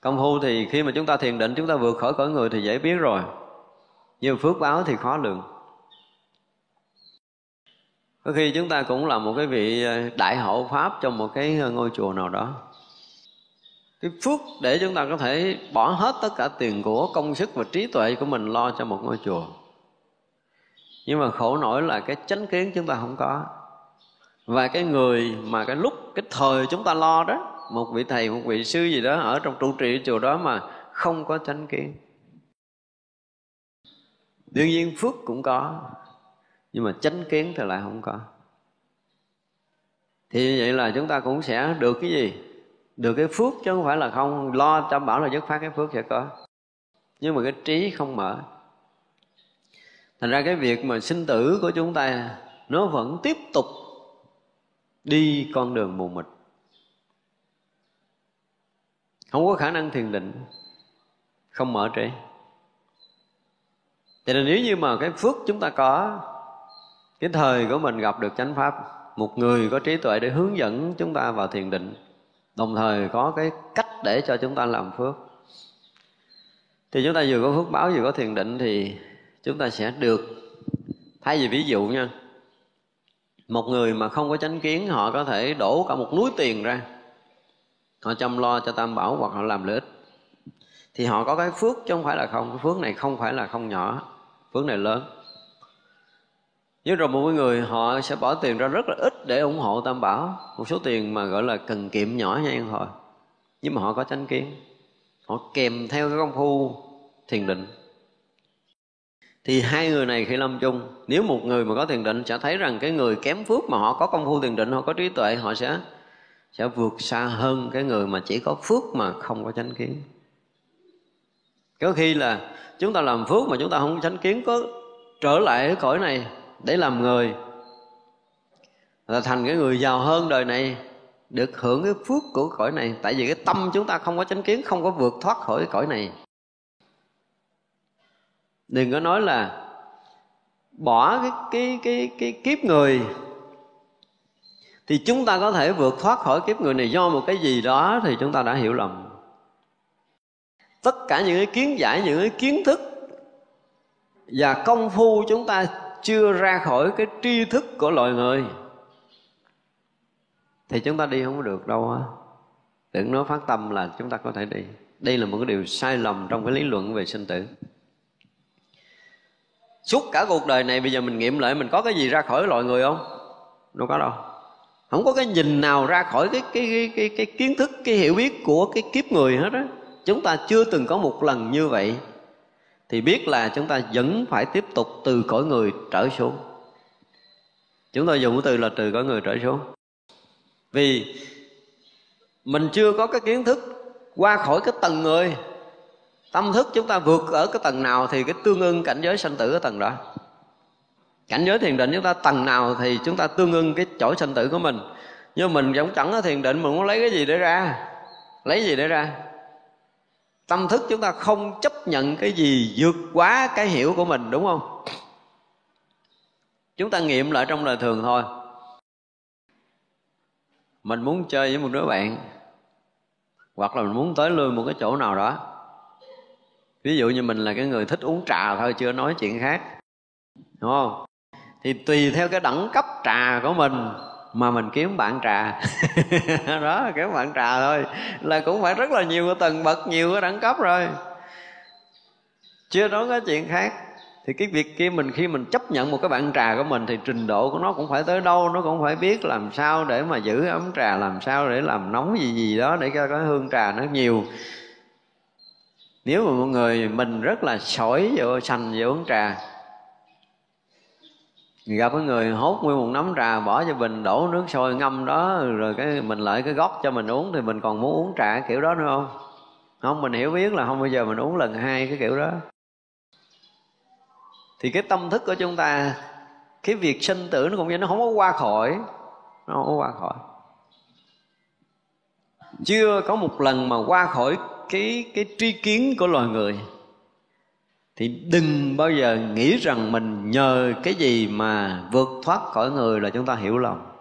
Công phu thì khi mà chúng ta thiền định, chúng ta vượt khỏi cõi người thì dễ biết rồi. Nhưng phước báo thì khó lường. Có khi chúng ta cũng là một cái vị ờ, đại hộ pháp trong một cái ờ, ngôi chùa nào đó. Cái phước để chúng ta có thể bỏ hết tất cả tiền của công sức và trí tuệ của mình lo cho một ngôi chùa. Nhưng mà khổ nổi là cái chánh kiến chúng ta không có và cái người mà cái lúc, cái thời chúng ta lo đó, một vị thầy, một vị sư gì đó ở trong trụ trì chùa đó mà không có chánh kiến. Đương nhiên phước cũng có, nhưng mà chánh kiến thì lại không có. Thì như vậy là chúng ta cũng sẽ được cái gì? Được cái phước chứ không phải là không lo cho bảo là dứt phát cái phước sẽ có. Nhưng mà cái trí không mở. Thành ra cái việc mà sinh tử của chúng ta nó vẫn tiếp tục đi con đường mù mịt. Không có khả năng thiền định, không mở trí cho nên nếu như mà cái phước chúng ta có, cái thời của mình gặp được chánh pháp, một người có trí tuệ để hướng dẫn chúng ta vào thiền định, đồng thời có cái cách để cho chúng ta làm phước, thì chúng ta vừa có phước báo vừa có thiền định thì chúng ta sẽ được thay vì ví dụ nha một người mà không có chánh kiến, họ có thể đổ cả một núi tiền ra. Họ chăm lo cho tam bảo hoặc họ làm lợi ích. Thì họ có cái phước chứ không phải là không. Cái phước này không phải là không nhỏ. Phước này lớn. Nhưng rồi một người, họ sẽ bỏ tiền ra rất là ít để ủng hộ tam bảo. Một số tiền mà gọi là cần kiệm nhỏ nhen thôi. Nhưng mà họ có chánh kiến. Họ kèm theo cái công phu thiền định thì hai người này khi lâm chung, nếu một người mà có thiền định sẽ thấy rằng cái người kém phước mà họ có công phu thiền định, họ có trí tuệ, họ sẽ sẽ vượt xa hơn cái người mà chỉ có phước mà không có chánh kiến. Có khi là chúng ta làm phước mà chúng ta không có chánh kiến, có trở lại cái cõi này để làm người, là thành cái người giàu hơn đời này, được hưởng cái phước của cõi này. Tại vì cái tâm chúng ta không có chánh kiến, không có vượt thoát khỏi cái cõi này đừng có nói là bỏ cái cái cái cái kiếp người. Thì chúng ta có thể vượt thoát khỏi kiếp người này do một cái gì đó thì chúng ta đã hiểu lầm. Tất cả những cái kiến giải, những cái kiến thức và công phu chúng ta chưa ra khỏi cái tri thức của loài người thì chúng ta đi không có được đâu á. Đừng nói phát tâm là chúng ta có thể đi. Đây là một cái điều sai lầm trong cái lý luận về sinh tử suốt cả cuộc đời này bây giờ mình nghiệm lại mình có cái gì ra khỏi loài người không? Đâu có đâu. Không có cái nhìn nào ra khỏi cái cái cái cái, cái kiến thức cái hiểu biết của cái kiếp người hết á. Chúng ta chưa từng có một lần như vậy. Thì biết là chúng ta vẫn phải tiếp tục từ cõi người trở xuống. Chúng tôi dùng cái từ là từ cõi người trở xuống. Vì mình chưa có cái kiến thức qua khỏi cái tầng người tâm thức chúng ta vượt ở cái tầng nào thì cái tương ưng cảnh giới sanh tử ở tầng đó. Cảnh giới thiền định chúng ta tầng nào thì chúng ta tương ưng cái chỗ sanh tử của mình. Nhưng mình giống chẳng ở thiền định mình muốn lấy cái gì để ra? Lấy gì để ra? Tâm thức chúng ta không chấp nhận cái gì vượt quá cái hiểu của mình, đúng không? Chúng ta nghiệm lại trong đời thường thôi. Mình muốn chơi với một đứa bạn, hoặc là mình muốn tới lui một cái chỗ nào đó ví dụ như mình là cái người thích uống trà thôi, chưa nói chuyện khác. Đúng không? Thì tùy theo cái đẳng cấp trà của mình mà mình kiếm bạn trà. *laughs* Đó, kiếm bạn trà thôi. Là cũng phải rất là nhiều cái tầng bậc, nhiều cái đẳng cấp rồi. Chưa nói cái chuyện khác. Thì cái việc kia mình, khi mình chấp nhận một cái bạn trà của mình thì trình độ của nó cũng phải tới đâu, nó cũng phải biết làm sao để mà giữ ấm trà, làm sao để làm nóng gì gì đó để cho cái hương trà nó nhiều nếu mà một người mình rất là sỏi vô, sành vô uống trà, gặp cái người hốt nguyên một nắm trà, bỏ cho bình, đổ nước sôi ngâm đó, rồi cái mình lại cái gót cho mình uống, thì mình còn muốn uống trà kiểu đó nữa không? Không, mình hiểu biết là không bao giờ mình uống lần hai cái kiểu đó. Thì cái tâm thức của chúng ta, cái việc sinh tử nó cũng như nó không có qua khỏi. Nó không có qua khỏi. Chưa có một lần mà qua khỏi cái cái tri kiến của loài người. Thì đừng bao giờ nghĩ rằng mình nhờ cái gì mà vượt thoát khỏi người là chúng ta hiểu lòng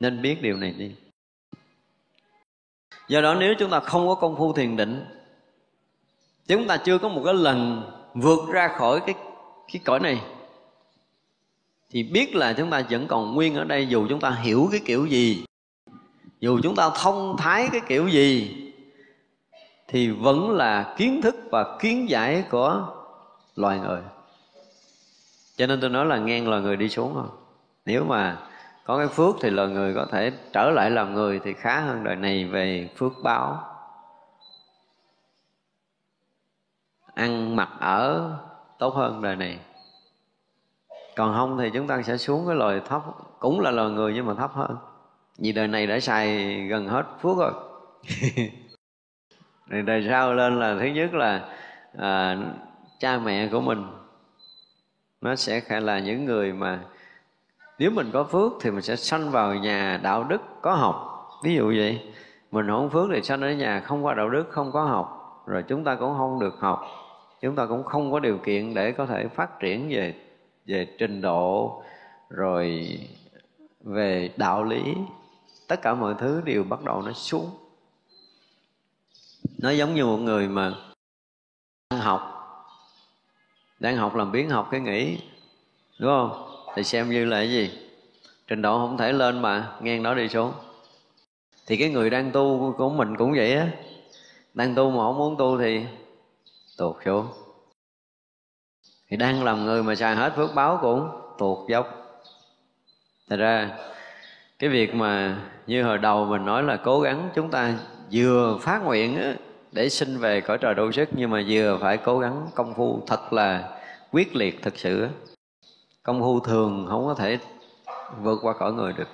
nên biết điều này đi. Do đó nếu chúng ta không có công phu thiền định, chúng ta chưa có một cái lần vượt ra khỏi cái cái cõi này, thì biết là chúng ta vẫn còn nguyên ở đây dù chúng ta hiểu cái kiểu gì, dù chúng ta thông thái cái kiểu gì thì vẫn là kiến thức và kiến giải của loài người. Cho nên tôi nói là ngang loài người đi xuống không nếu mà có cái phước thì loài người có thể trở lại làm người thì khá hơn đời này về phước báo. Ăn mặc ở tốt hơn đời này. Còn không thì chúng ta sẽ xuống cái loài thấp, cũng là loài người nhưng mà thấp hơn. Vì đời này đã xài gần hết phước rồi. *laughs* thì đời sau lên là thứ nhất là à, cha mẹ của mình nó sẽ phải là những người mà nếu mình có phước thì mình sẽ sanh vào nhà đạo đức có học. Ví dụ vậy mình không phước thì sanh ở nhà không có đạo đức không có học rồi chúng ta cũng không được học chúng ta cũng không có điều kiện để có thể phát triển về về trình độ rồi về đạo lý. Tất cả mọi thứ đều bắt đầu nó xuống nó giống như một người mà đang học. Đang học làm biến học cái nghĩ đúng không? Thì xem như là cái gì? Trình độ không thể lên mà ngang đó đi xuống. Thì cái người đang tu của mình cũng vậy á. Đang tu mà không muốn tu thì tuột xuống. Thì đang làm người mà xài hết phước báo cũng tuột dốc. Thật ra cái việc mà như hồi đầu mình nói là cố gắng chúng ta vừa phát nguyện á, để sinh về cõi trời đô sức, nhưng mà vừa phải cố gắng công phu thật là quyết liệt thực sự. Công phu thường không có thể vượt qua cõi người được.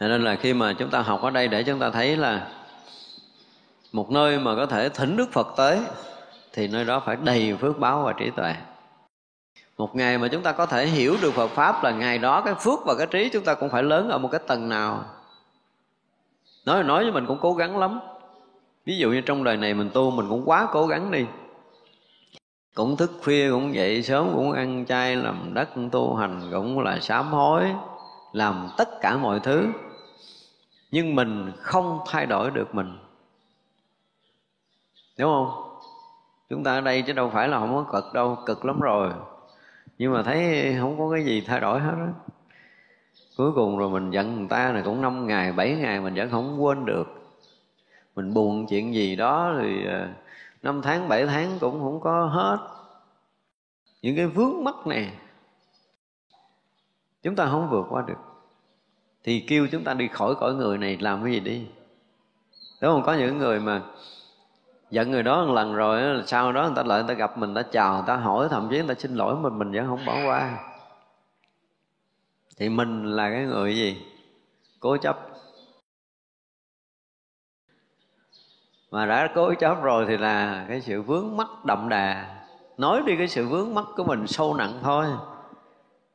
Nên là khi mà chúng ta học ở đây để chúng ta thấy là một nơi mà có thể thỉnh đức phật tới, thì nơi đó phải đầy phước báo và trí tuệ. Một ngày mà chúng ta có thể hiểu được Phật pháp là ngày đó cái phước và cái trí chúng ta cũng phải lớn ở một cái tầng nào nói nói với mình cũng cố gắng lắm. Ví dụ như trong đời này mình tu, mình cũng quá cố gắng đi. Cũng thức khuya cũng dậy sớm, cũng ăn chay, làm đất tu hành, cũng là sám hối, làm tất cả mọi thứ. Nhưng mình không thay đổi được mình. Đúng không? Chúng ta ở đây chứ đâu phải là không có cực đâu, cực lắm rồi. Nhưng mà thấy không có cái gì thay đổi hết á cuối cùng rồi mình giận người ta là cũng năm ngày, bảy ngày mình vẫn không quên được. Mình buồn chuyện gì đó thì ờ, năm tháng, bảy tháng cũng không có hết. Những cái vướng mắc này, chúng ta không vượt qua được. Thì kêu chúng ta đi khỏi cõi người này làm cái gì đi? Đúng không? Có những người mà giận người đó một lần rồi sau đó người ta lại người ta gặp mình, người ta chào, người ta hỏi, thậm chí người ta xin lỗi mình mình vẫn không bỏ qua thì mình là cái người gì? Cố chấp. Mà đã cố chấp rồi thì là cái sự vướng mắc đậm đà. Nói đi cái sự vướng mắc của mình sâu nặng thôi.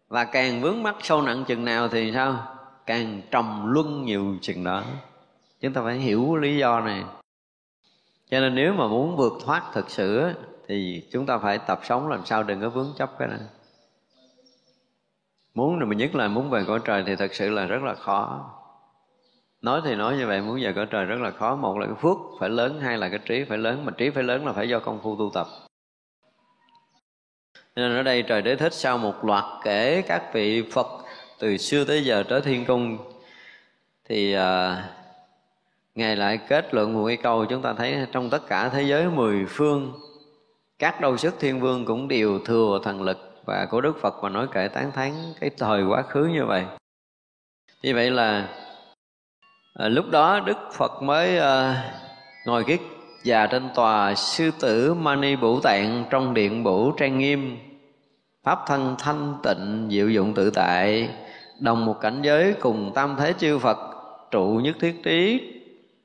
Và càng vướng mắc sâu nặng chừng nào thì sao? Càng trầm luân nhiều chừng đó. Chúng ta phải hiểu lý do này. Cho nên nếu mà muốn vượt thoát thực sự thì chúng ta phải tập sống làm sao đừng có vướng chấp cái này muốn mà nhất là muốn về cõi trời thì thật sự là rất là khó. Nói thì nói như vậy muốn về cõi trời rất là khó. Một là cái phước phải lớn hai là cái trí phải lớn. Mà trí phải lớn là phải do công phu tu tập. Nên ở đây trời đế thích sau một loạt kể các vị phật từ xưa tới giờ tới thiên cung thì à, ngài lại kết luận một cái câu chúng ta thấy trong tất cả thế giới mười phương các đâu sức thiên vương cũng đều thừa thần lực và của đức phật mà nói kể tán thán cái thời quá khứ như vậy. Như vậy là à, lúc đó đức phật mới à, ngồi cái già trên tòa sư tử mani bủ tạng trong điện bủ trang nghiêm. Pháp thân thanh tịnh diệu dụng tự tại đồng một cảnh giới cùng tam thế chư phật trụ nhất thiết trí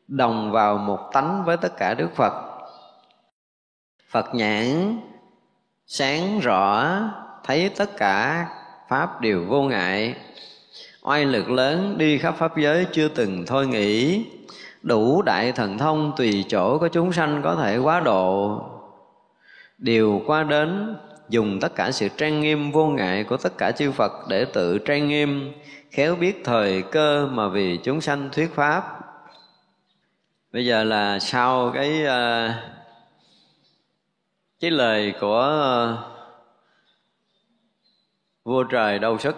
đồng vào một tánh với tất cả đức phật. Phật nhãn sáng rõ thấy tất cả pháp đều vô ngại. Oai lực lớn đi khắp pháp giới chưa từng thôi nghĩ. Đủ đại thần thông tùy chỗ có chúng sanh có thể quá độ. Đều qua đến dùng tất cả sự trang nghiêm vô ngại của tất cả chư Phật để tự trang nghiêm, khéo biết thời cơ mà vì chúng sanh thuyết pháp. Bây giờ là sau cái uh, cái lời của uh, vua trời đâu sức.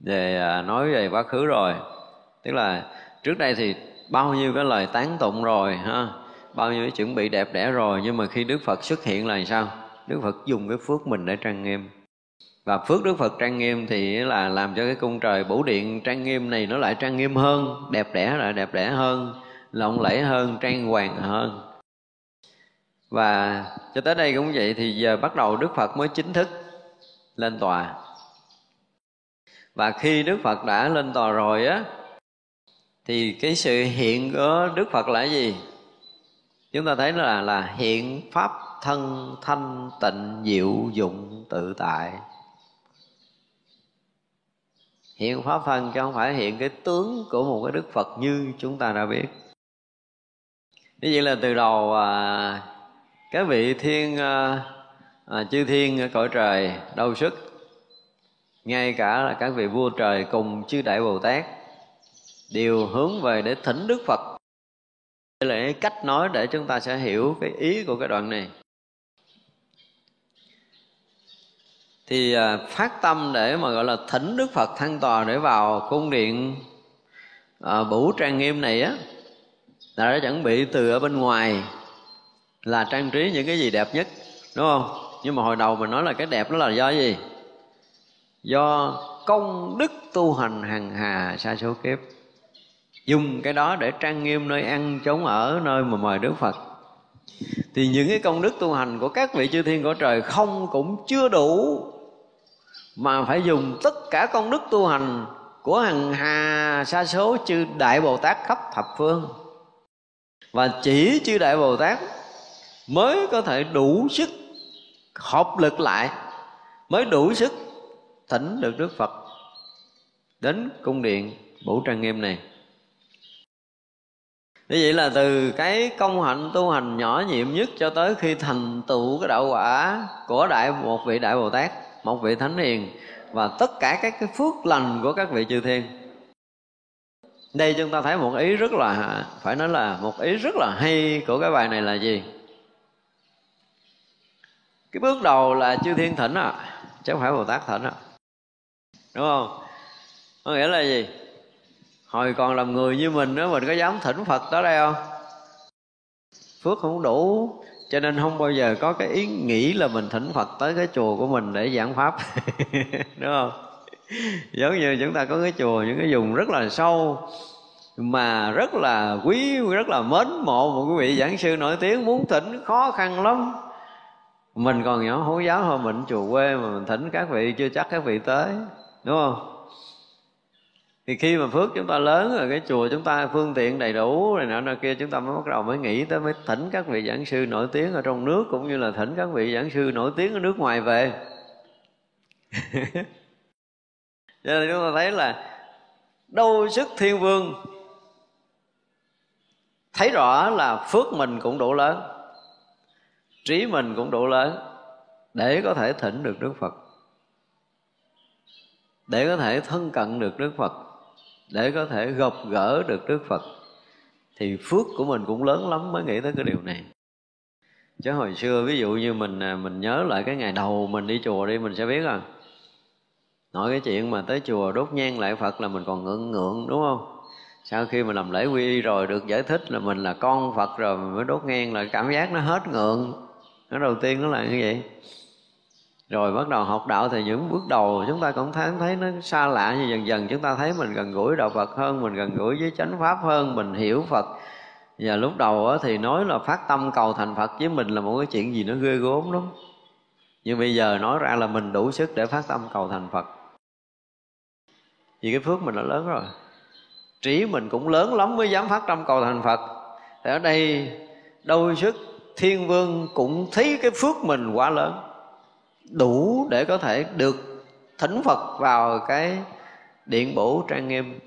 Về à, nói về quá khứ rồi, tức là trước đây thì bao nhiêu cái lời tán tụng rồi ha, bao nhiêu cái chuẩn bị đẹp đẽ rồi nhưng mà khi Đức Phật xuất hiện là sao? Đức Phật dùng cái phước mình để trang nghiêm. Và phước Đức Phật trang nghiêm thì là làm cho cái cung trời bổ điện trang nghiêm này nó lại trang nghiêm hơn đẹp đẽ lại đẹp đẽ hơn lộng lẫy hơn trang hoàng hơn. Và cho tới đây cũng vậy thì giờ bắt đầu Đức Phật mới chính thức lên tòa. Và khi Đức Phật đã lên tòa rồi á thì cái sự hiện của Đức Phật là gì? Chúng ta thấy là là hiện pháp thân thanh tịnh diệu dụng tự tại. Hiện pháp thân chứ không phải hiện cái tướng của một cái đức phật như chúng ta đã biết. Như vậy là từ đầu à, các vị thiên à, à, chư thiên ở cõi trời đâu sức ngay cả là các vị vua trời cùng chư đại bồ tát đều hướng về để thỉnh đức phật. Đây là cái cách nói để chúng ta sẽ hiểu cái ý của cái đoạn này. Thì à, phát tâm để mà gọi là thỉnh đức phật thăng tòa để vào cung điện à, bủ trang nghiêm này á là đã chuẩn bị từ ở bên ngoài là trang trí những cái gì đẹp nhất đúng không? Nhưng mà hồi đầu mình nói là cái đẹp đó là do gì? Do công đức tu hành hằng hà sa số kiếp. Dùng cái đó để trang nghiêm nơi ăn chốn ở, nơi mà mời đức phật. Thì những cái công đức tu hành của các vị chư thiên của trời không cũng chưa đủ, mà phải dùng tất cả công đức tu hành của hằng hà sa số chư đại bồ tát khắp thập phương. Và chỉ chư đại bồ tát mới có thể đủ sức hợp lực lại mới đủ sức thỉnh được đức phật đến cung điện bổ trang nghiêm này. Như vậy là từ cái công hạnh tu hành nhỏ nhiệm nhất cho tới khi thành tựu cái đạo quả của đại một vị đại bồ tát, một vị thánh hiền và tất cả các cái phước lành của các vị chư thiên. Đây chúng ta thấy một ý rất là, phải nói là một ý rất là hay của cái bài này là gì? Cái bước đầu là chư thiên thỉnh à chứ không phải bồ tát thỉnh à đúng không? Có nghĩa là gì? Hồi còn làm người như mình đó mình có dám thỉnh phật tới đây không? Phước không đủ, cho nên không bao giờ có cái ý nghĩ là mình thỉnh phật tới cái chùa của mình để giảng pháp. *laughs* Đúng không? Giống như chúng ta có cái chùa, những cái vùng rất là sâu, mà rất là quý, rất là mến mộ một quý vị giảng sư nổi tiếng, muốn thỉnh khó khăn lắm mình còn nhỏ hố giáo thôi mình, chùa quê mà mình thỉnh các vị, chưa chắc các vị tới, đúng không? Thì khi mà phước chúng ta lớn rồi, cái chùa chúng ta phương tiện đầy đủ rồi nọ nọ kia, chúng ta mới bắt đầu mới nghĩ tới, mới thỉnh các vị giảng sư nổi tiếng ở trong nước, cũng như là thỉnh các vị giảng sư nổi tiếng ở nước ngoài về. *laughs* Cho nên chúng ta thấy là đâu sức thiên vương thấy rõ là phước mình cũng đủ lớn trí mình cũng đủ lớn, để có thể thỉnh được đức phật. Để có thể thân cận được đức phật, để có thể gặp gỡ được đức phật, thì phước của mình cũng lớn lắm mới nghĩ tới cái điều này. Chứ hồi xưa, ví dụ như mình à, mình nhớ lại cái ngày đầu mình đi chùa đi, mình sẽ biết à nói cái chuyện mà tới chùa đốt nhang lại phật là mình còn ngượng ngượng, đúng không? Sau khi mà làm lễ quy y rồi được giải thích là mình là con phật rồi, mình mới đốt nhang là cảm giác nó hết ngượng nó đầu tiên nó là như vậy. Rồi bắt đầu học đạo thì những bước đầu chúng ta cũng thấy thấy nó xa lạ như dần dần. Chúng ta thấy mình gần gũi đạo Phật hơn, mình gần gũi với chánh pháp hơn, mình hiểu Phật. Và lúc đầu thì nói là phát tâm cầu thành Phật với mình là một cái chuyện gì nó ghê gốm lắm. Nhưng bây giờ nói ra là mình đủ sức để phát tâm cầu thành Phật. Vì cái phước mình đã lớn rồi. Trí mình cũng lớn lắm mới dám phát tâm cầu thành Phật. Thì ở đây đôi sức thiên vương cũng thấy cái phước mình quá lớn, đủ để có thể được thỉnh Phật vào cái điện bổ trang nghiêm.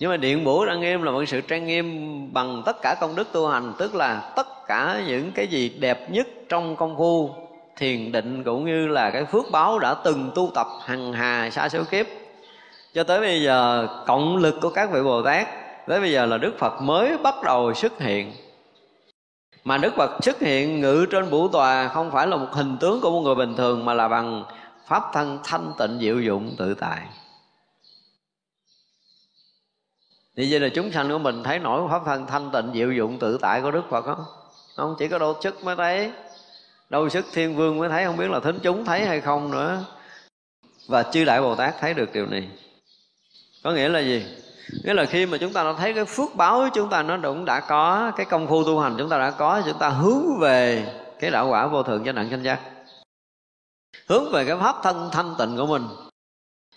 Nhưng mà điện bổ trang nghiêm là một sự trang nghiêm bằng tất cả công đức tu hành, tức là tất cả những cái gì đẹp nhất trong công phu, thiền định cũng như là cái phước báo đã từng tu tập hằng hà xa số kiếp. Cho tới bây giờ, cộng lực của các vị bồ tát, tới bây giờ là đức phật mới bắt đầu xuất hiện mà đức phật xuất hiện ngự trên bủ tòa không phải là một hình tướng của một người bình thường, mà là bằng pháp thân thanh tịnh diệu dụng tự tại. Thì vậy là chúng sanh của mình thấy nổi pháp thân thanh tịnh diệu dụng tự tại của đức phật không? Không, chỉ có đâu chức mới thấy. Đâu sức thiên vương mới thấy, không biết là thính chúng thấy hay không nữa. Và chư đại bồ tát thấy được điều này. Có nghĩa là gì? Nghĩa là khi mà chúng ta đã thấy cái phước báo chúng ta nó cũng đã có, cái công phu tu hành chúng ta đã có, chúng ta hướng về cái đạo quả vô thượng cho nặng sanh giác. Hướng về cái pháp thân thanh tịnh của mình.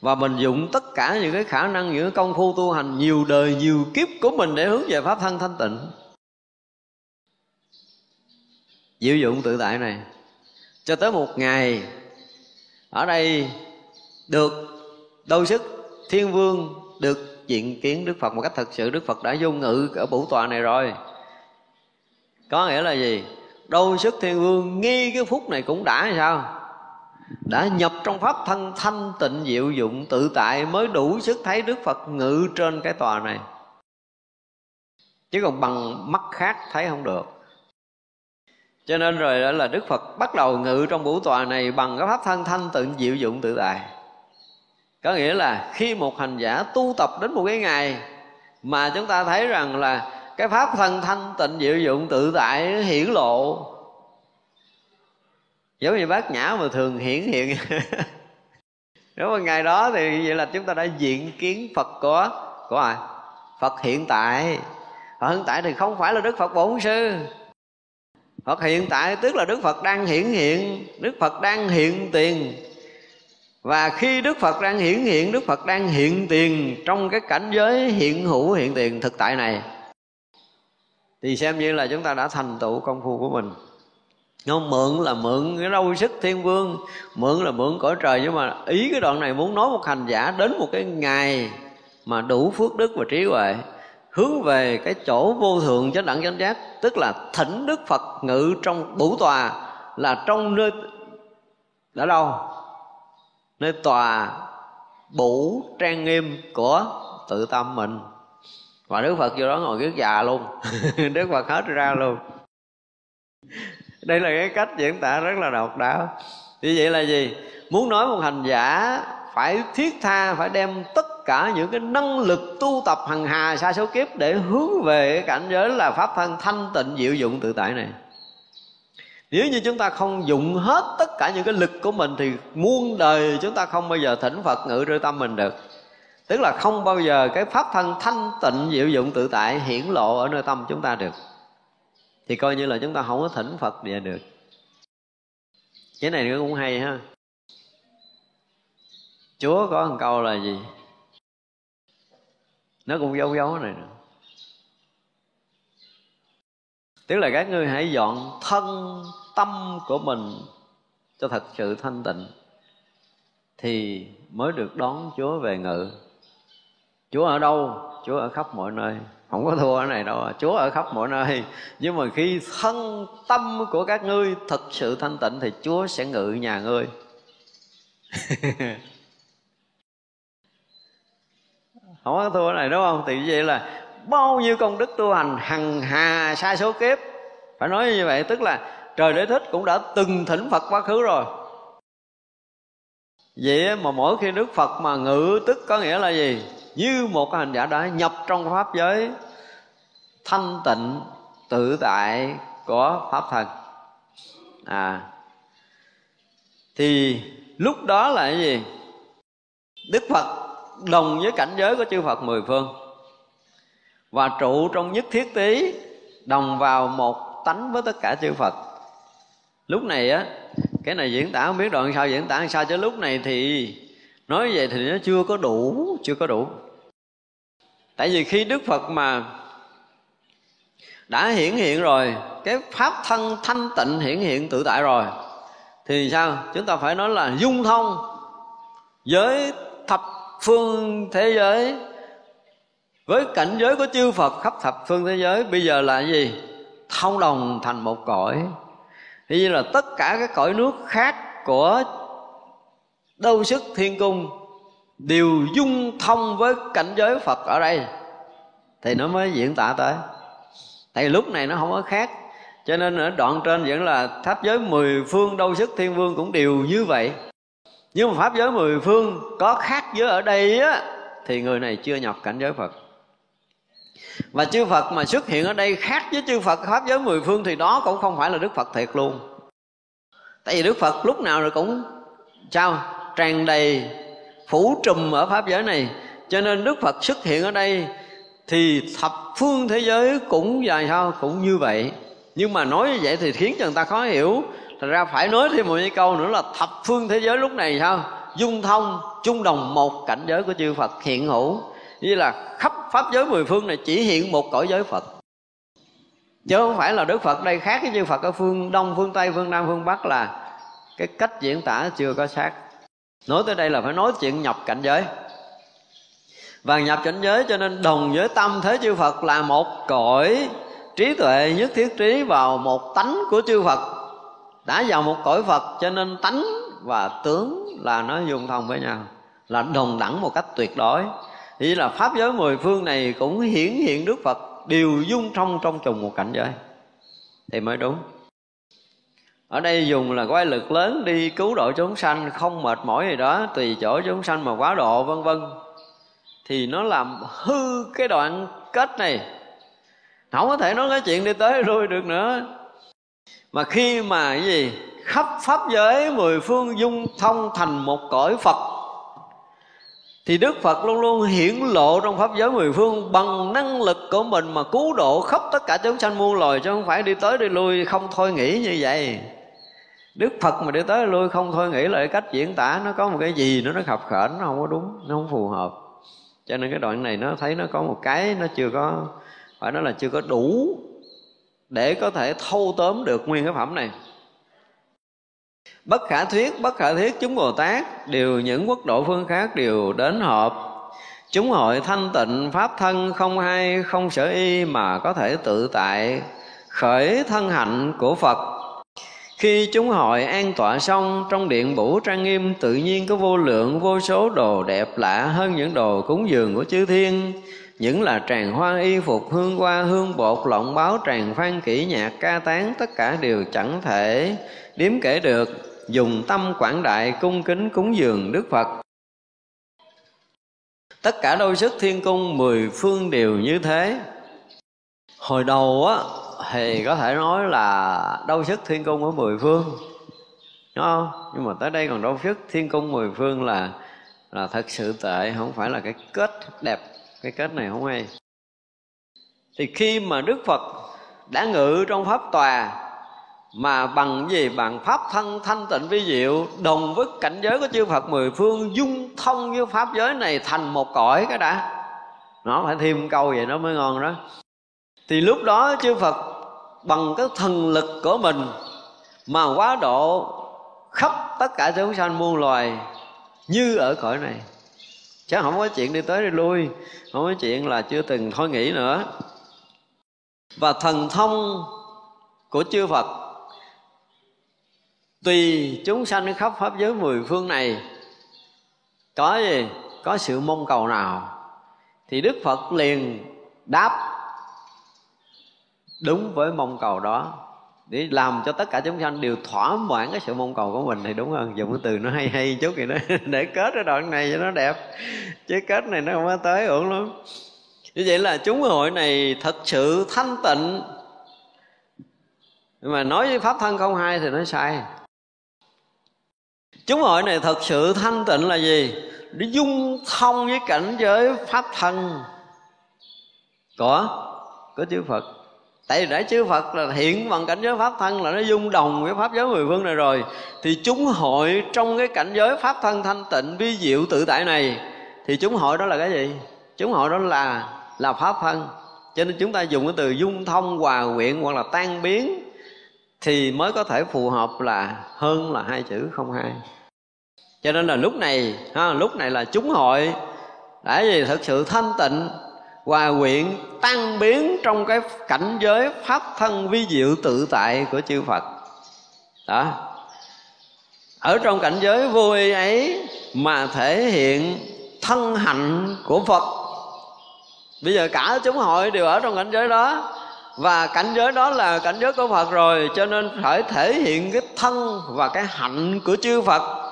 Và mình dụng tất cả những cái khả năng, những cái công phu tu hành nhiều đời, nhiều kiếp của mình để hướng về pháp thân thanh tịnh. Diệu dụng tự tại này. Cho tới một ngày, ở đây được đôi sức thiên vương được diện kiến đức phật một cách thật sự. Đức phật đã vô ngự ở vũ tọa này rồi. Có nghĩa là gì? Đôi sức thiên vương nghi cái phút này cũng đã hay sao? Đã nhập trong pháp thân thanh tịnh diệu dụng, tự tại mới đủ sức thấy đức phật ngự trên cái tòa này. Chứ còn bằng mắt khác thấy không được. Cho nên rồi đó là đức phật bắt đầu ngự trong vũ tòa này bằng cái pháp thân thanh tịnh diệu dụng tự tại có nghĩa là khi một hành giả tu tập đến một cái ngày mà chúng ta thấy rằng là cái pháp thân thanh tịnh, diệu dụng, tự tại, hiển lộ. Giống như bác nhã mà thường hiển hiện. *laughs* Nếu mà ngày đó thì vậy là chúng ta đã diện kiến phật của của ai? Phật hiện tại. Phật hiện tại thì không phải là đức phật bổn sư. Phật hiện tại tức là Đức Phật đang hiển hiện. Đức Phật đang hiện tiền. Và khi Đức Phật đang hiển hiện, Đức Phật đang hiện tiền Trong cái cảnh giới hiện hữu, hiện tiền thực tại này, Thì xem như là chúng ta đã thành tựu công phu của mình. Không mượn là mượn cái đâu sức thiên vương, mượn là mượn cõi trời, nhưng mà ý cái đoạn này muốn nói một hành giả đến một cái ngày mà đủ phước đức và trí huệ, hướng về cái chỗ vô thượng chánh đẳng chánh giác, tức là thỉnh đức phật ngự trong bủ tòa là trong nơi ở đâu nơi tòa bủ trang nghiêm của tự tâm mình. Và đức phật vô đó ngồi kiết già luôn. *laughs* Đức phật hết ra luôn. Đây là cái cách diễn tả rất là độc đáo. Như vậy là gì? Muốn nói một hành giả phải thiết tha, phải đem tất cả những cái năng lực tu tập hằng hà sa số kiếp để hướng về cái cảnh giới là pháp thân thanh tịnh diệu dụng tự tại này nếu như chúng ta không dụng hết tất cả những cái lực của mình thì muôn đời chúng ta không bao giờ thỉnh phật ngự nơi tâm mình được. Tức là không bao giờ cái pháp thân thanh tịnh diệu dụng tự tại hiển lộ ở nơi tâm chúng ta được. Thì coi như là chúng ta không có thỉnh phật về được. Cái này cũng hay ha. Chúa có một câu là gì? Nó cũng dấu dấu này nữa tức là các ngươi hãy dọn thân tâm của mình cho thật sự thanh tịnh, thì mới được đón chúa về ngự. Chúa ở đâu? Chúa ở khắp mọi nơi. Không có thua ở này đâu à. chúa ở khắp mọi nơi. *laughs* Nhưng mà khi thân tâm của các ngươi thật sự thanh tịnh, thì chúa sẽ ngự nhà ngươi. *laughs* Không có thua này đúng không? Thì như vậy là bao nhiêu công đức tu hành hằng hà sai số kiếp. Phải nói như vậy, tức là trời đế thích cũng đã từng thỉnh phật quá khứ rồi. Vậy mà mỗi khi đức phật mà ngự tức có nghĩa là gì? Như một hành giả đã nhập trong pháp giới, thanh tịnh, tự tại của pháp thần. à thì lúc đó là cái gì? Đức phật đồng với cảnh giới của chư phật mười phương. Và trụ trong nhất thiết tí, đồng vào một tánh với tất cả chư phật lúc này á, cái này diễn tả không biết đoạn sao diễn tả sao, chứ lúc này thì nói vậy thì nó chưa có đủ, chưa có đủ. Tại vì khi đức phật mà đã hiển hiện rồi, cái pháp thân thanh tịnh hiển hiện tự tại rồi, thì sao? Chúng ta phải nói là dung thông với thập phương thế giới, với cảnh giới của chư Phật khắp thập phương thế giới. Bây giờ là gì? Thông đồng thành một cõi thì như là tất cả các cõi nước khác của đâu sức thiên cung đều dung thông với cảnh giới Phật ở đây. Thì nó mới diễn tả tới. Tại lúc này nó không có khác. Cho nên ở đoạn trên vẫn là pháp giới mười phương đâu sức thiên vương cũng đều như vậy. Nhưng mà pháp giới mười phương có khác với ở đây á, thì người này chưa nhập cảnh giới phật và chư phật mà xuất hiện ở đây khác với chư phật pháp giới mười phương thì đó cũng không phải là đức phật thiệt luôn. Tại vì đức phật lúc nào rồi cũng, sao? Tràn đầy phủ trùm ở pháp giới này. Cho nên đức phật xuất hiện ở đây thì thập phương thế giới cũng dài sao cũng như vậy. Nhưng mà nói như vậy thì khiến cho người ta khó hiểu. Thật ra phải nói thêm một cái câu nữa là thập phương thế giới lúc này sao? Dung thông, chung đồng một cảnh giới của chư phật hiện hữu như là khắp pháp giới mười phương này chỉ hiện một cõi giới phật. Chứ không phải là đức phật đây khác với như phật ở phương đông, phương tây, phương nam, phương bắc là cái cách diễn tả chưa có xác. Nói tới đây là phải nói chuyện nhập cảnh giới. Và nhập cảnh giới cho nên đồng với tâm thế chư phật là một cõi trí tuệ nhất thiết trí vào một tánh của chư phật. Đã vào một cõi phật cho nên tánh và tướng là nó dùng thông với nhau, là đồng đẳng một cách tuyệt đối thì là pháp giới mười phương này cũng hiển hiện đức phật đều dung thông trong trùng một cảnh giới. Thì mới đúng. Ở đây dùng là quay lực lớn đi cứu độ chúng sanh, không mệt mỏi gì đó, tùy chỗ chúng sanh mà quá độ, vân vân. Thì nó làm hư cái đoạn kết này. Không có thể nói cái chuyện đi tới lui được nữa. Mà khi mà cái gì? Khắp pháp giới mười phương dung thông thành một cõi phật thì đức phật luôn luôn hiển lộ trong pháp giới mười phương bằng năng lực của mình mà cứu độ khắp tất cả chúng sanh muôn loài, chứ không phải đi tới đi lui, không thôi nghĩ như vậy. Đức phật mà đi tới đi lui, không thôi nghĩ là cái cách diễn tả, nó có một cái gì nó nó khập khển nó không có đúng, nó không phù hợp. Cho nên cái đoạn này nó thấy nó có một cái nó chưa có, phải nói là chưa có đủ để có thể thâu tóm được nguyên cái phẩm này bất khả thuyết, bất khả thuyết chúng bồ tát, đều những quốc độ phương khác đều đến họp. Chúng hội thanh tịnh, pháp thân không hay không sở y mà có thể tự tại, khởi thân hạnh của phật. Khi chúng hội an tọa xong, trong điện bủ trang nghiêm tự nhiên có vô lượng, vô số đồ đẹp lạ hơn những đồ cúng dường của chư thiên. Những là tràng hoa y phục, hương hoa, hương bột lộng báo, tràng phan kỹ nhạc, ca tán, tất cả đều chẳng thể đếm kể được, dùng tâm quảng đại cung kính cúng dường đức phật. Tất cả đôi sức thiên cung mười phương đều như thế. Hồi đầu á, thì có thể nói là đôi sức thiên cung ở mười phương, đúng không? Nhưng mà tới đây còn đôi sức thiên cung mười phương là là thật sự tệ, không phải là cái kết đẹp, cái kết này không hay. Thì khi mà đức phật đã ngự trong pháp tòa mà bằng gì? Bằng pháp thân thanh tịnh vi diệu, đồng với cảnh giới của chư Phật mười phương, dung thông với pháp giới này thành một cõi cái đã. Nó phải thêm câu vậy nó mới ngon đó. Thì lúc đó chư Phật bằng cái thần lực của mình mà quá độ khắp tất cả chúng sanh muôn loài như ở cõi này. Chứ không có chuyện đi tới đi lui, không có chuyện là chưa từng thôi nghĩ nữa. Và thần thông của chư Phật tùy chúng sanh khắp pháp giới mười phương này, có gì? Có sự mong cầu nào? Thì đức phật liền đáp, đúng với mong cầu đó. Để làm cho tất cả chúng sanh đều thỏa mãn cái sự mong cầu của mình thì đúng hơn. Dùng cái từ nó hay hay chút gì đó *laughs* để kết cái đoạn này cho nó đẹp. Chứ kết này nó không có tới ổn lắm. Như vậy là chúng hội này thật sự thanh tịnh. Nhưng mà nói với pháp thân không hai thì nó sai chúng hội này thật sự thanh tịnh là gì? Để dung thông với cảnh giới pháp thân. Của có chư phật. Tại vì đã chư phật là hiện bằng cảnh giới pháp thân là nó dung đồng với pháp giới mười phương này rồi. Thì chúng hội trong cái cảnh giới pháp thân thanh tịnh vi diệu tự tại này, thì chúng hội đó là cái gì? Chúng hội đó là là pháp thân. Cho nên chúng ta dùng cái từ dung thông hòa quyện hoặc là tan biến thì mới có thể phù hợp là hơn là hai chữ không hai cho nên là lúc này ha, lúc này là chúng hội đã gì thực sự thanh tịnh hòa quyện tăng biến trong cái cảnh giới pháp thân vi diệu tự tại của chư Phật. Đó. Ở trong cảnh giới vui ấy mà thể hiện thân hạnh của Phật. Bây giờ cả chúng hội đều ở trong cảnh giới đó và cảnh giới đó là cảnh giới của Phật rồi cho nên phải thể hiện cái thân và cái hạnh của chư Phật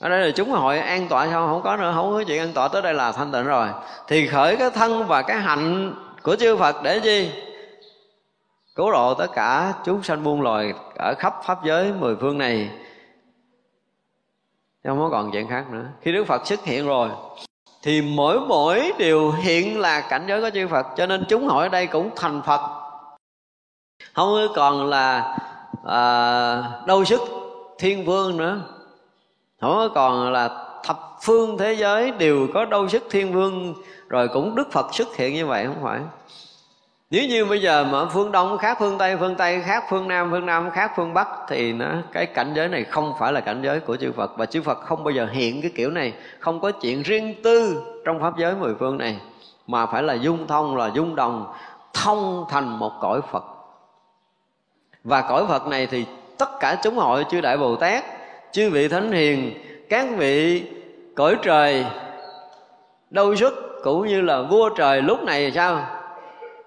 ở đây là chúng hội an tọa sao không có nữa không có chuyện an tọa tới đây là thanh tịnh rồi. Thì khởi cái thân và cái hạnh của chư phật để chi? Cứu độ tất cả chúng sanh buông loài ở khắp pháp giới mười phương này. Không có còn chuyện khác nữa. Khi đức phật xuất hiện rồi thì mỗi mỗi điều hiện là cảnh giới của chư phật cho nên chúng hội ở đây cũng thành phật. Không còn là à, đâu sức thiên vương nữa không còn là thập phương thế giới, đều có đâu sức thiên vương, rồi cũng đức phật xuất hiện như vậy không phải? Nếu như bây giờ mà phương đông khác phương tây phương tây khác phương nam phương nam khác phương bắc, thì nó, cái cảnh giới này không phải là cảnh giới của chư phật. Và chư phật không bao giờ hiện cái kiểu này, không có chuyện riêng tư trong pháp giới mười phương này, mà phải là dung thông, là dung đồng, thông thành một cõi phật. Và cõi phật này thì tất cả chúng hội chư đại bồ tát chư vị thánh hiền, các vị cõi trời đâu xuất cũng như là vua trời lúc này sao?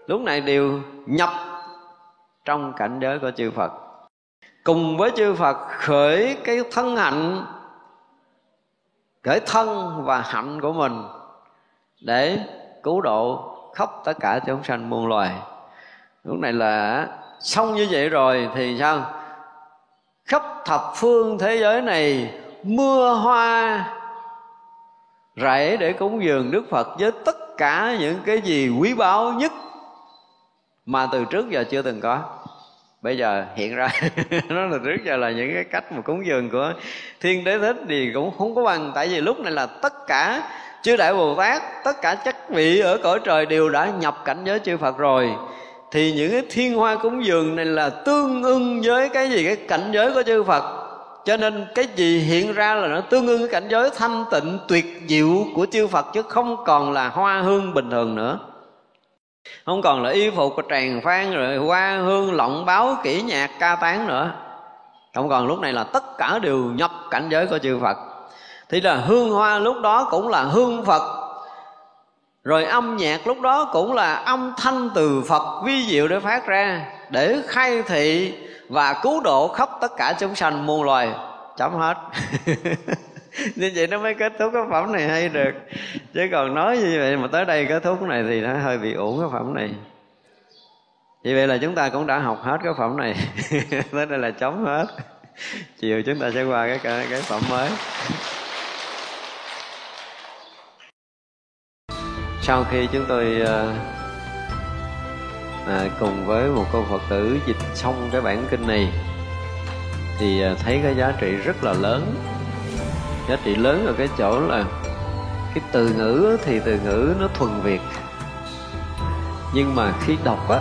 Lúc này đều nhập trong cảnh giới của chư Phật. Cùng với chư Phật khởi cái thân hạnh, khởi thân và hạnh của mình để cứu độ khắp tất cả chúng sanh muôn loài. Lúc này là xong như vậy rồi thì sao? Khắp thập phương thế giới này mưa hoa rải để cúng dường Đức Phật với tất cả những cái gì quý báu nhất mà từ trước giờ chưa từng có. Bây giờ hiện ra, *laughs* nó là trước giờ là những cái cách mà cúng dường của thiên đế thích thì cũng không có bằng. Tại vì lúc này là tất cả chư đại bồ tát, tất cả chắc vị ở cõi trời đều đã nhập cảnh giới chư phật rồi thì những cái thiên hoa cúng dường này là tương ưng với cái gì? Cái cảnh giới của chư Phật. Cho nên cái gì hiện ra là nó tương ưng với cảnh giới thanh tịnh, tuyệt diệu của chư Phật chứ không còn là hoa hương bình thường nữa. Không còn là y phục tràn phan rồi hoa hương lộng báo kỹ nhạc ca tán nữa. Không còn lúc này là tất cả đều nhập cảnh giới của chư Phật. Thì là hương hoa lúc đó cũng là hương Phật rồi âm nhạc lúc đó cũng là âm thanh từ phật vi diệu để phát ra để khai thị và cứu độ khắp tất cả chúng sanh muôn loài. Chấm hết. *laughs* Như vậy nó mới kết thúc cái phẩm này hay được. Chứ còn nói như vậy mà tới đây kết thúc này thì nó hơi bị uổng cái phẩm này. Vì vậy là chúng ta cũng đã học hết cái phẩm này. *laughs* Tới đây là chấm hết. Chiều chúng ta sẽ qua cái cái, cái phẩm mới. Sau khi chúng tôi à, cùng với một cô phật tử dịch xong cái bản kinh này thì ờ, thấy cái giá trị rất là lớn. Giá trị lớn ở cái chỗ là cái từ ngữ thì từ ngữ nó thuần việt. Nhưng mà khi đọc á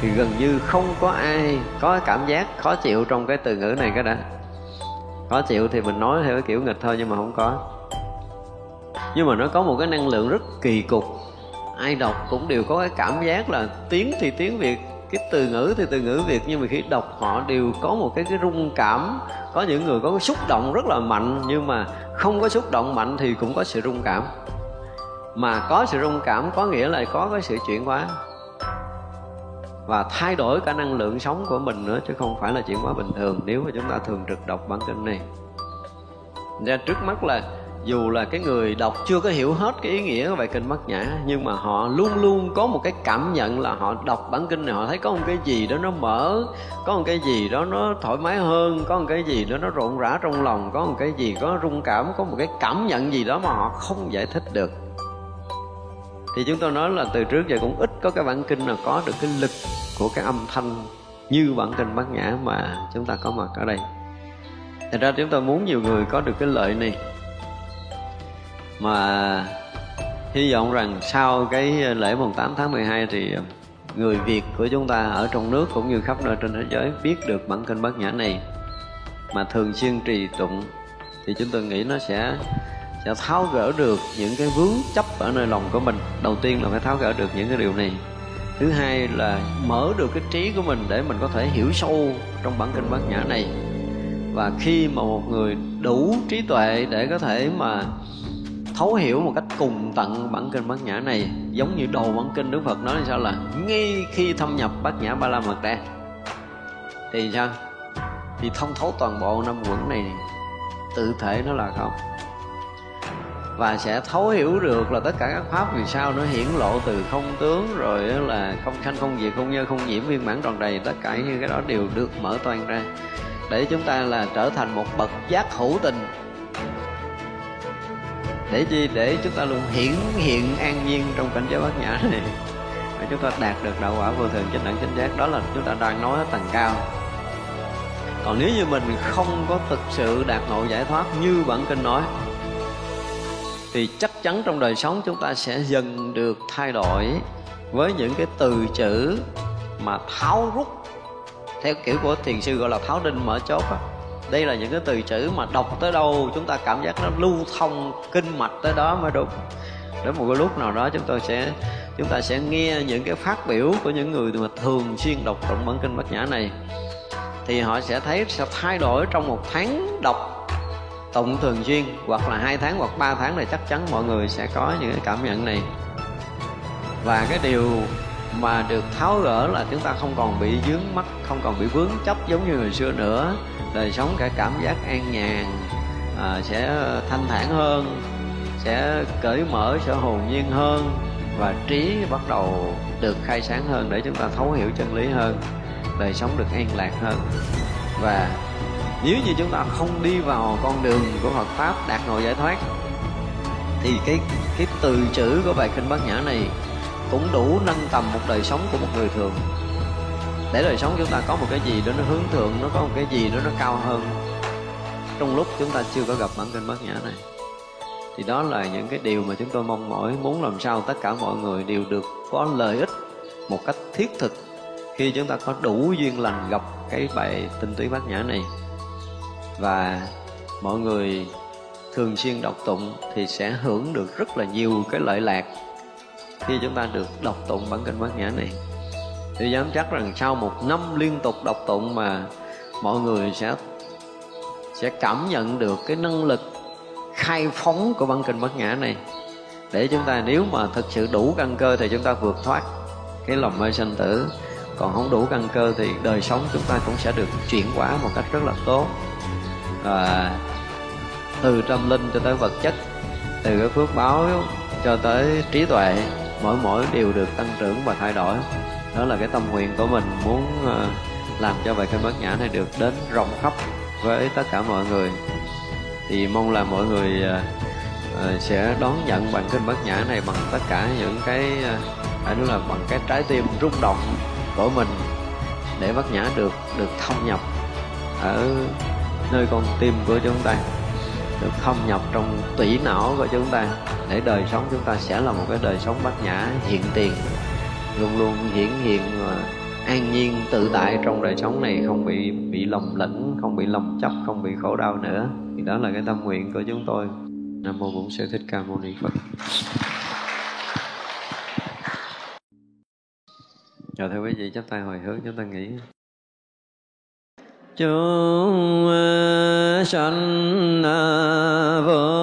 thì gần như không có ai có cảm giác khó chịu trong cái từ ngữ này cái đã. Khó chịu thì mình nói theo cái kiểu nghịch thôi nhưng mà không có nhưng mà nó có một cái năng lượng rất kỳ cục. Ai đọc cũng đều có cái cảm giác là tiếng thì tiếng việt, cái từ ngữ thì từ ngữ việt, nhưng mà khi đọc họ đều có một cái cái rung cảm. Có những người có cái xúc động rất là mạnh, nhưng mà không có xúc động mạnh thì cũng có sự rung cảm. Mà có sự rung cảm có nghĩa là có cái sự chuyển hóa. Và thay đổi cả năng lượng sống của mình nữa, chứ không phải là chuyển hóa bình thường, nếu mà chúng ta thường trực đọc bản kinh này. Ra trước mắt là dù là cái người đọc chưa có hiểu hết cái ý nghĩa của bài kinh bát nhã, nhưng mà họ luôn luôn có một cái cảm nhận là họ đọc bản kinh này, họ thấy có một cái gì đó nó mở, có một cái gì đó nó thoải mái hơn, có một cái gì đó nó rộn rã trong lòng, có một cái gì có rung cảm, có một cái cảm nhận gì đó mà họ không giải thích được. Thì chúng tôi nói là từ trước giờ cũng ít có cái bản kinh nào có được cái lực của cái âm thanh như bản kinh bát nhã mà chúng ta có mặt ở đây. Thật ra chúng tôi muốn nhiều người có được cái lợi này mà hy vọng rằng sau cái lễ mùng 8 tháng 12 thì người Việt của chúng ta ở trong nước cũng như khắp nơi trên thế giới biết được bản kinh bát nhã này. Mà thường xuyên trì tụng thì chúng tôi nghĩ nó sẽ sẽ tháo gỡ được những cái vướng chấp ở nơi lòng của mình. Đầu tiên là phải tháo gỡ được những cái điều này. Thứ hai là mở được cái trí của mình để mình có thể hiểu sâu trong bản kinh bát nhã này. Và khi mà một người đủ trí tuệ để có thể mà thấu hiểu một cách cùng tận bản kinh bát nhã này, giống như đồ bản kinh đức phật nói là sao là, ngay khi thâm nhập bát nhã ba la mật đa. Thì sao? Thì thông thấu toàn bộ năm quẩn này tự thể nó là không. Và sẽ thấu hiểu được là tất cả các pháp vì sao nó hiển lộ từ không tướng rồi là không sanh, không diệt, không nhân không nhiễm, viên mãn tròn đầy, tất cả những cái đó đều được mở toan ra. Để chúng ta là trở thành một bậc giác hữu tình để chi? Để chúng ta luôn hiển hiện an nhiên trong cảnh giới bát nhã này. Để chúng ta đạt được đạo quả vô thường chánh đẳng chánh giác, đó là chúng ta đang nói ở tầng cao. Còn nếu như mình không có thực sự đạt ngộ giải thoát như bản kinh nói, thì chắc chắn trong đời sống chúng ta sẽ dần được thay đổi với những cái từ chữ mà tháo rút, theo kiểu của thiền sư gọi là tháo đinh mở chốt á đây là những cái từ chữ mà đọc tới đâu chúng ta cảm giác nó lưu thông, kinh mạch tới đó mới đúng. Đến một cái lúc nào đó chúng tôi sẽ, chúng ta sẽ nghe những cái phát biểu của những người mà thường xuyên đọc tụng bản kinh bát nhã này. Thì họ sẽ thấy, sẽ thay đổi trong một tháng đọc tụng thường xuyên, hoặc là hai tháng hoặc ba tháng thì chắc chắn mọi người sẽ có những cái cảm nhận này. Và cái điều mà được tháo gỡ là chúng ta không còn bị dướng mắt, không còn bị vướng chấp giống như hồi xưa nữa đời sống cả cảm giác an nhàn à, sẽ thanh thản hơn sẽ cởi mở sẽ hồn nhiên hơn và trí bắt đầu được khai sáng hơn để chúng ta thấu hiểu chân lý hơn đời sống được an lạc hơn. Và nếu như chúng ta không đi vào con đường của Phật pháp đạt ngộ giải thoát thì cái cái từ chữ của bài kinh bát nhã này cũng đủ nâng tầm một đời sống của một người thường để đời sống chúng ta có một cái gì đó nó hướng thượng, nó có một cái gì đó nó cao hơn. Trong lúc chúng ta chưa có gặp bản kinh bát nhã này, thì đó là những cái điều mà chúng tôi mong mỏi, muốn làm sao tất cả mọi người đều được có lợi ích một cách thiết thực khi chúng ta có đủ duyên lành gặp cái bài tinh túy bát nhã này. Và mọi người thường xuyên đọc tụng thì sẽ hưởng được rất là nhiều cái lợi lạc khi chúng ta được đọc tụng bản kinh bát nhã này tôi dám chắc rằng sau một năm liên tục đọc tụng mà mọi người sẽ sẽ cảm nhận được cái năng lực khai phóng của văn kinh bát nhã này. Để chúng ta, nếu mà thực sự đủ căn cơ thì chúng ta vượt thoát cái lòng mê sanh tử. Còn không đủ căn cơ thì đời sống chúng ta cũng sẽ được chuyển hóa một cách rất là tốt. Và từ tâm linh cho tới vật chất, từ cái phước báo cho tới trí tuệ, mỗi mỗi đều được tăng trưởng và thay đổi đó là cái tâm nguyện của mình muốn ờ, làm cho bài kinh bát nhã này được đến rộng khắp với tất cả mọi người. Thì mong là mọi người ờ, ờ, sẽ đón nhận bản kinh bát nhã này bằng tất cả những cái phải nói là bằng cái trái tim rung động của mình để bát nhã được được thông nhập ở nơi con tim của chúng ta, được thông nhập trong tủy não của chúng ta để đời sống chúng ta sẽ là một cái đời sống bát nhã hiện tiền luôn luôn hiển hiện và an nhiên, tự tại trong đời sống này, không bị bị lầm lẫn, không bị lầm chấp không bị khổ đau nữa. Thì đó là cái tâm nguyện của chúng tôi. Nam mô bổn sư thích ca mâu ni phật. Rồi thưa quý vị, chắp tay hồi hướng, chúng ta nghĩ chúng sanh vô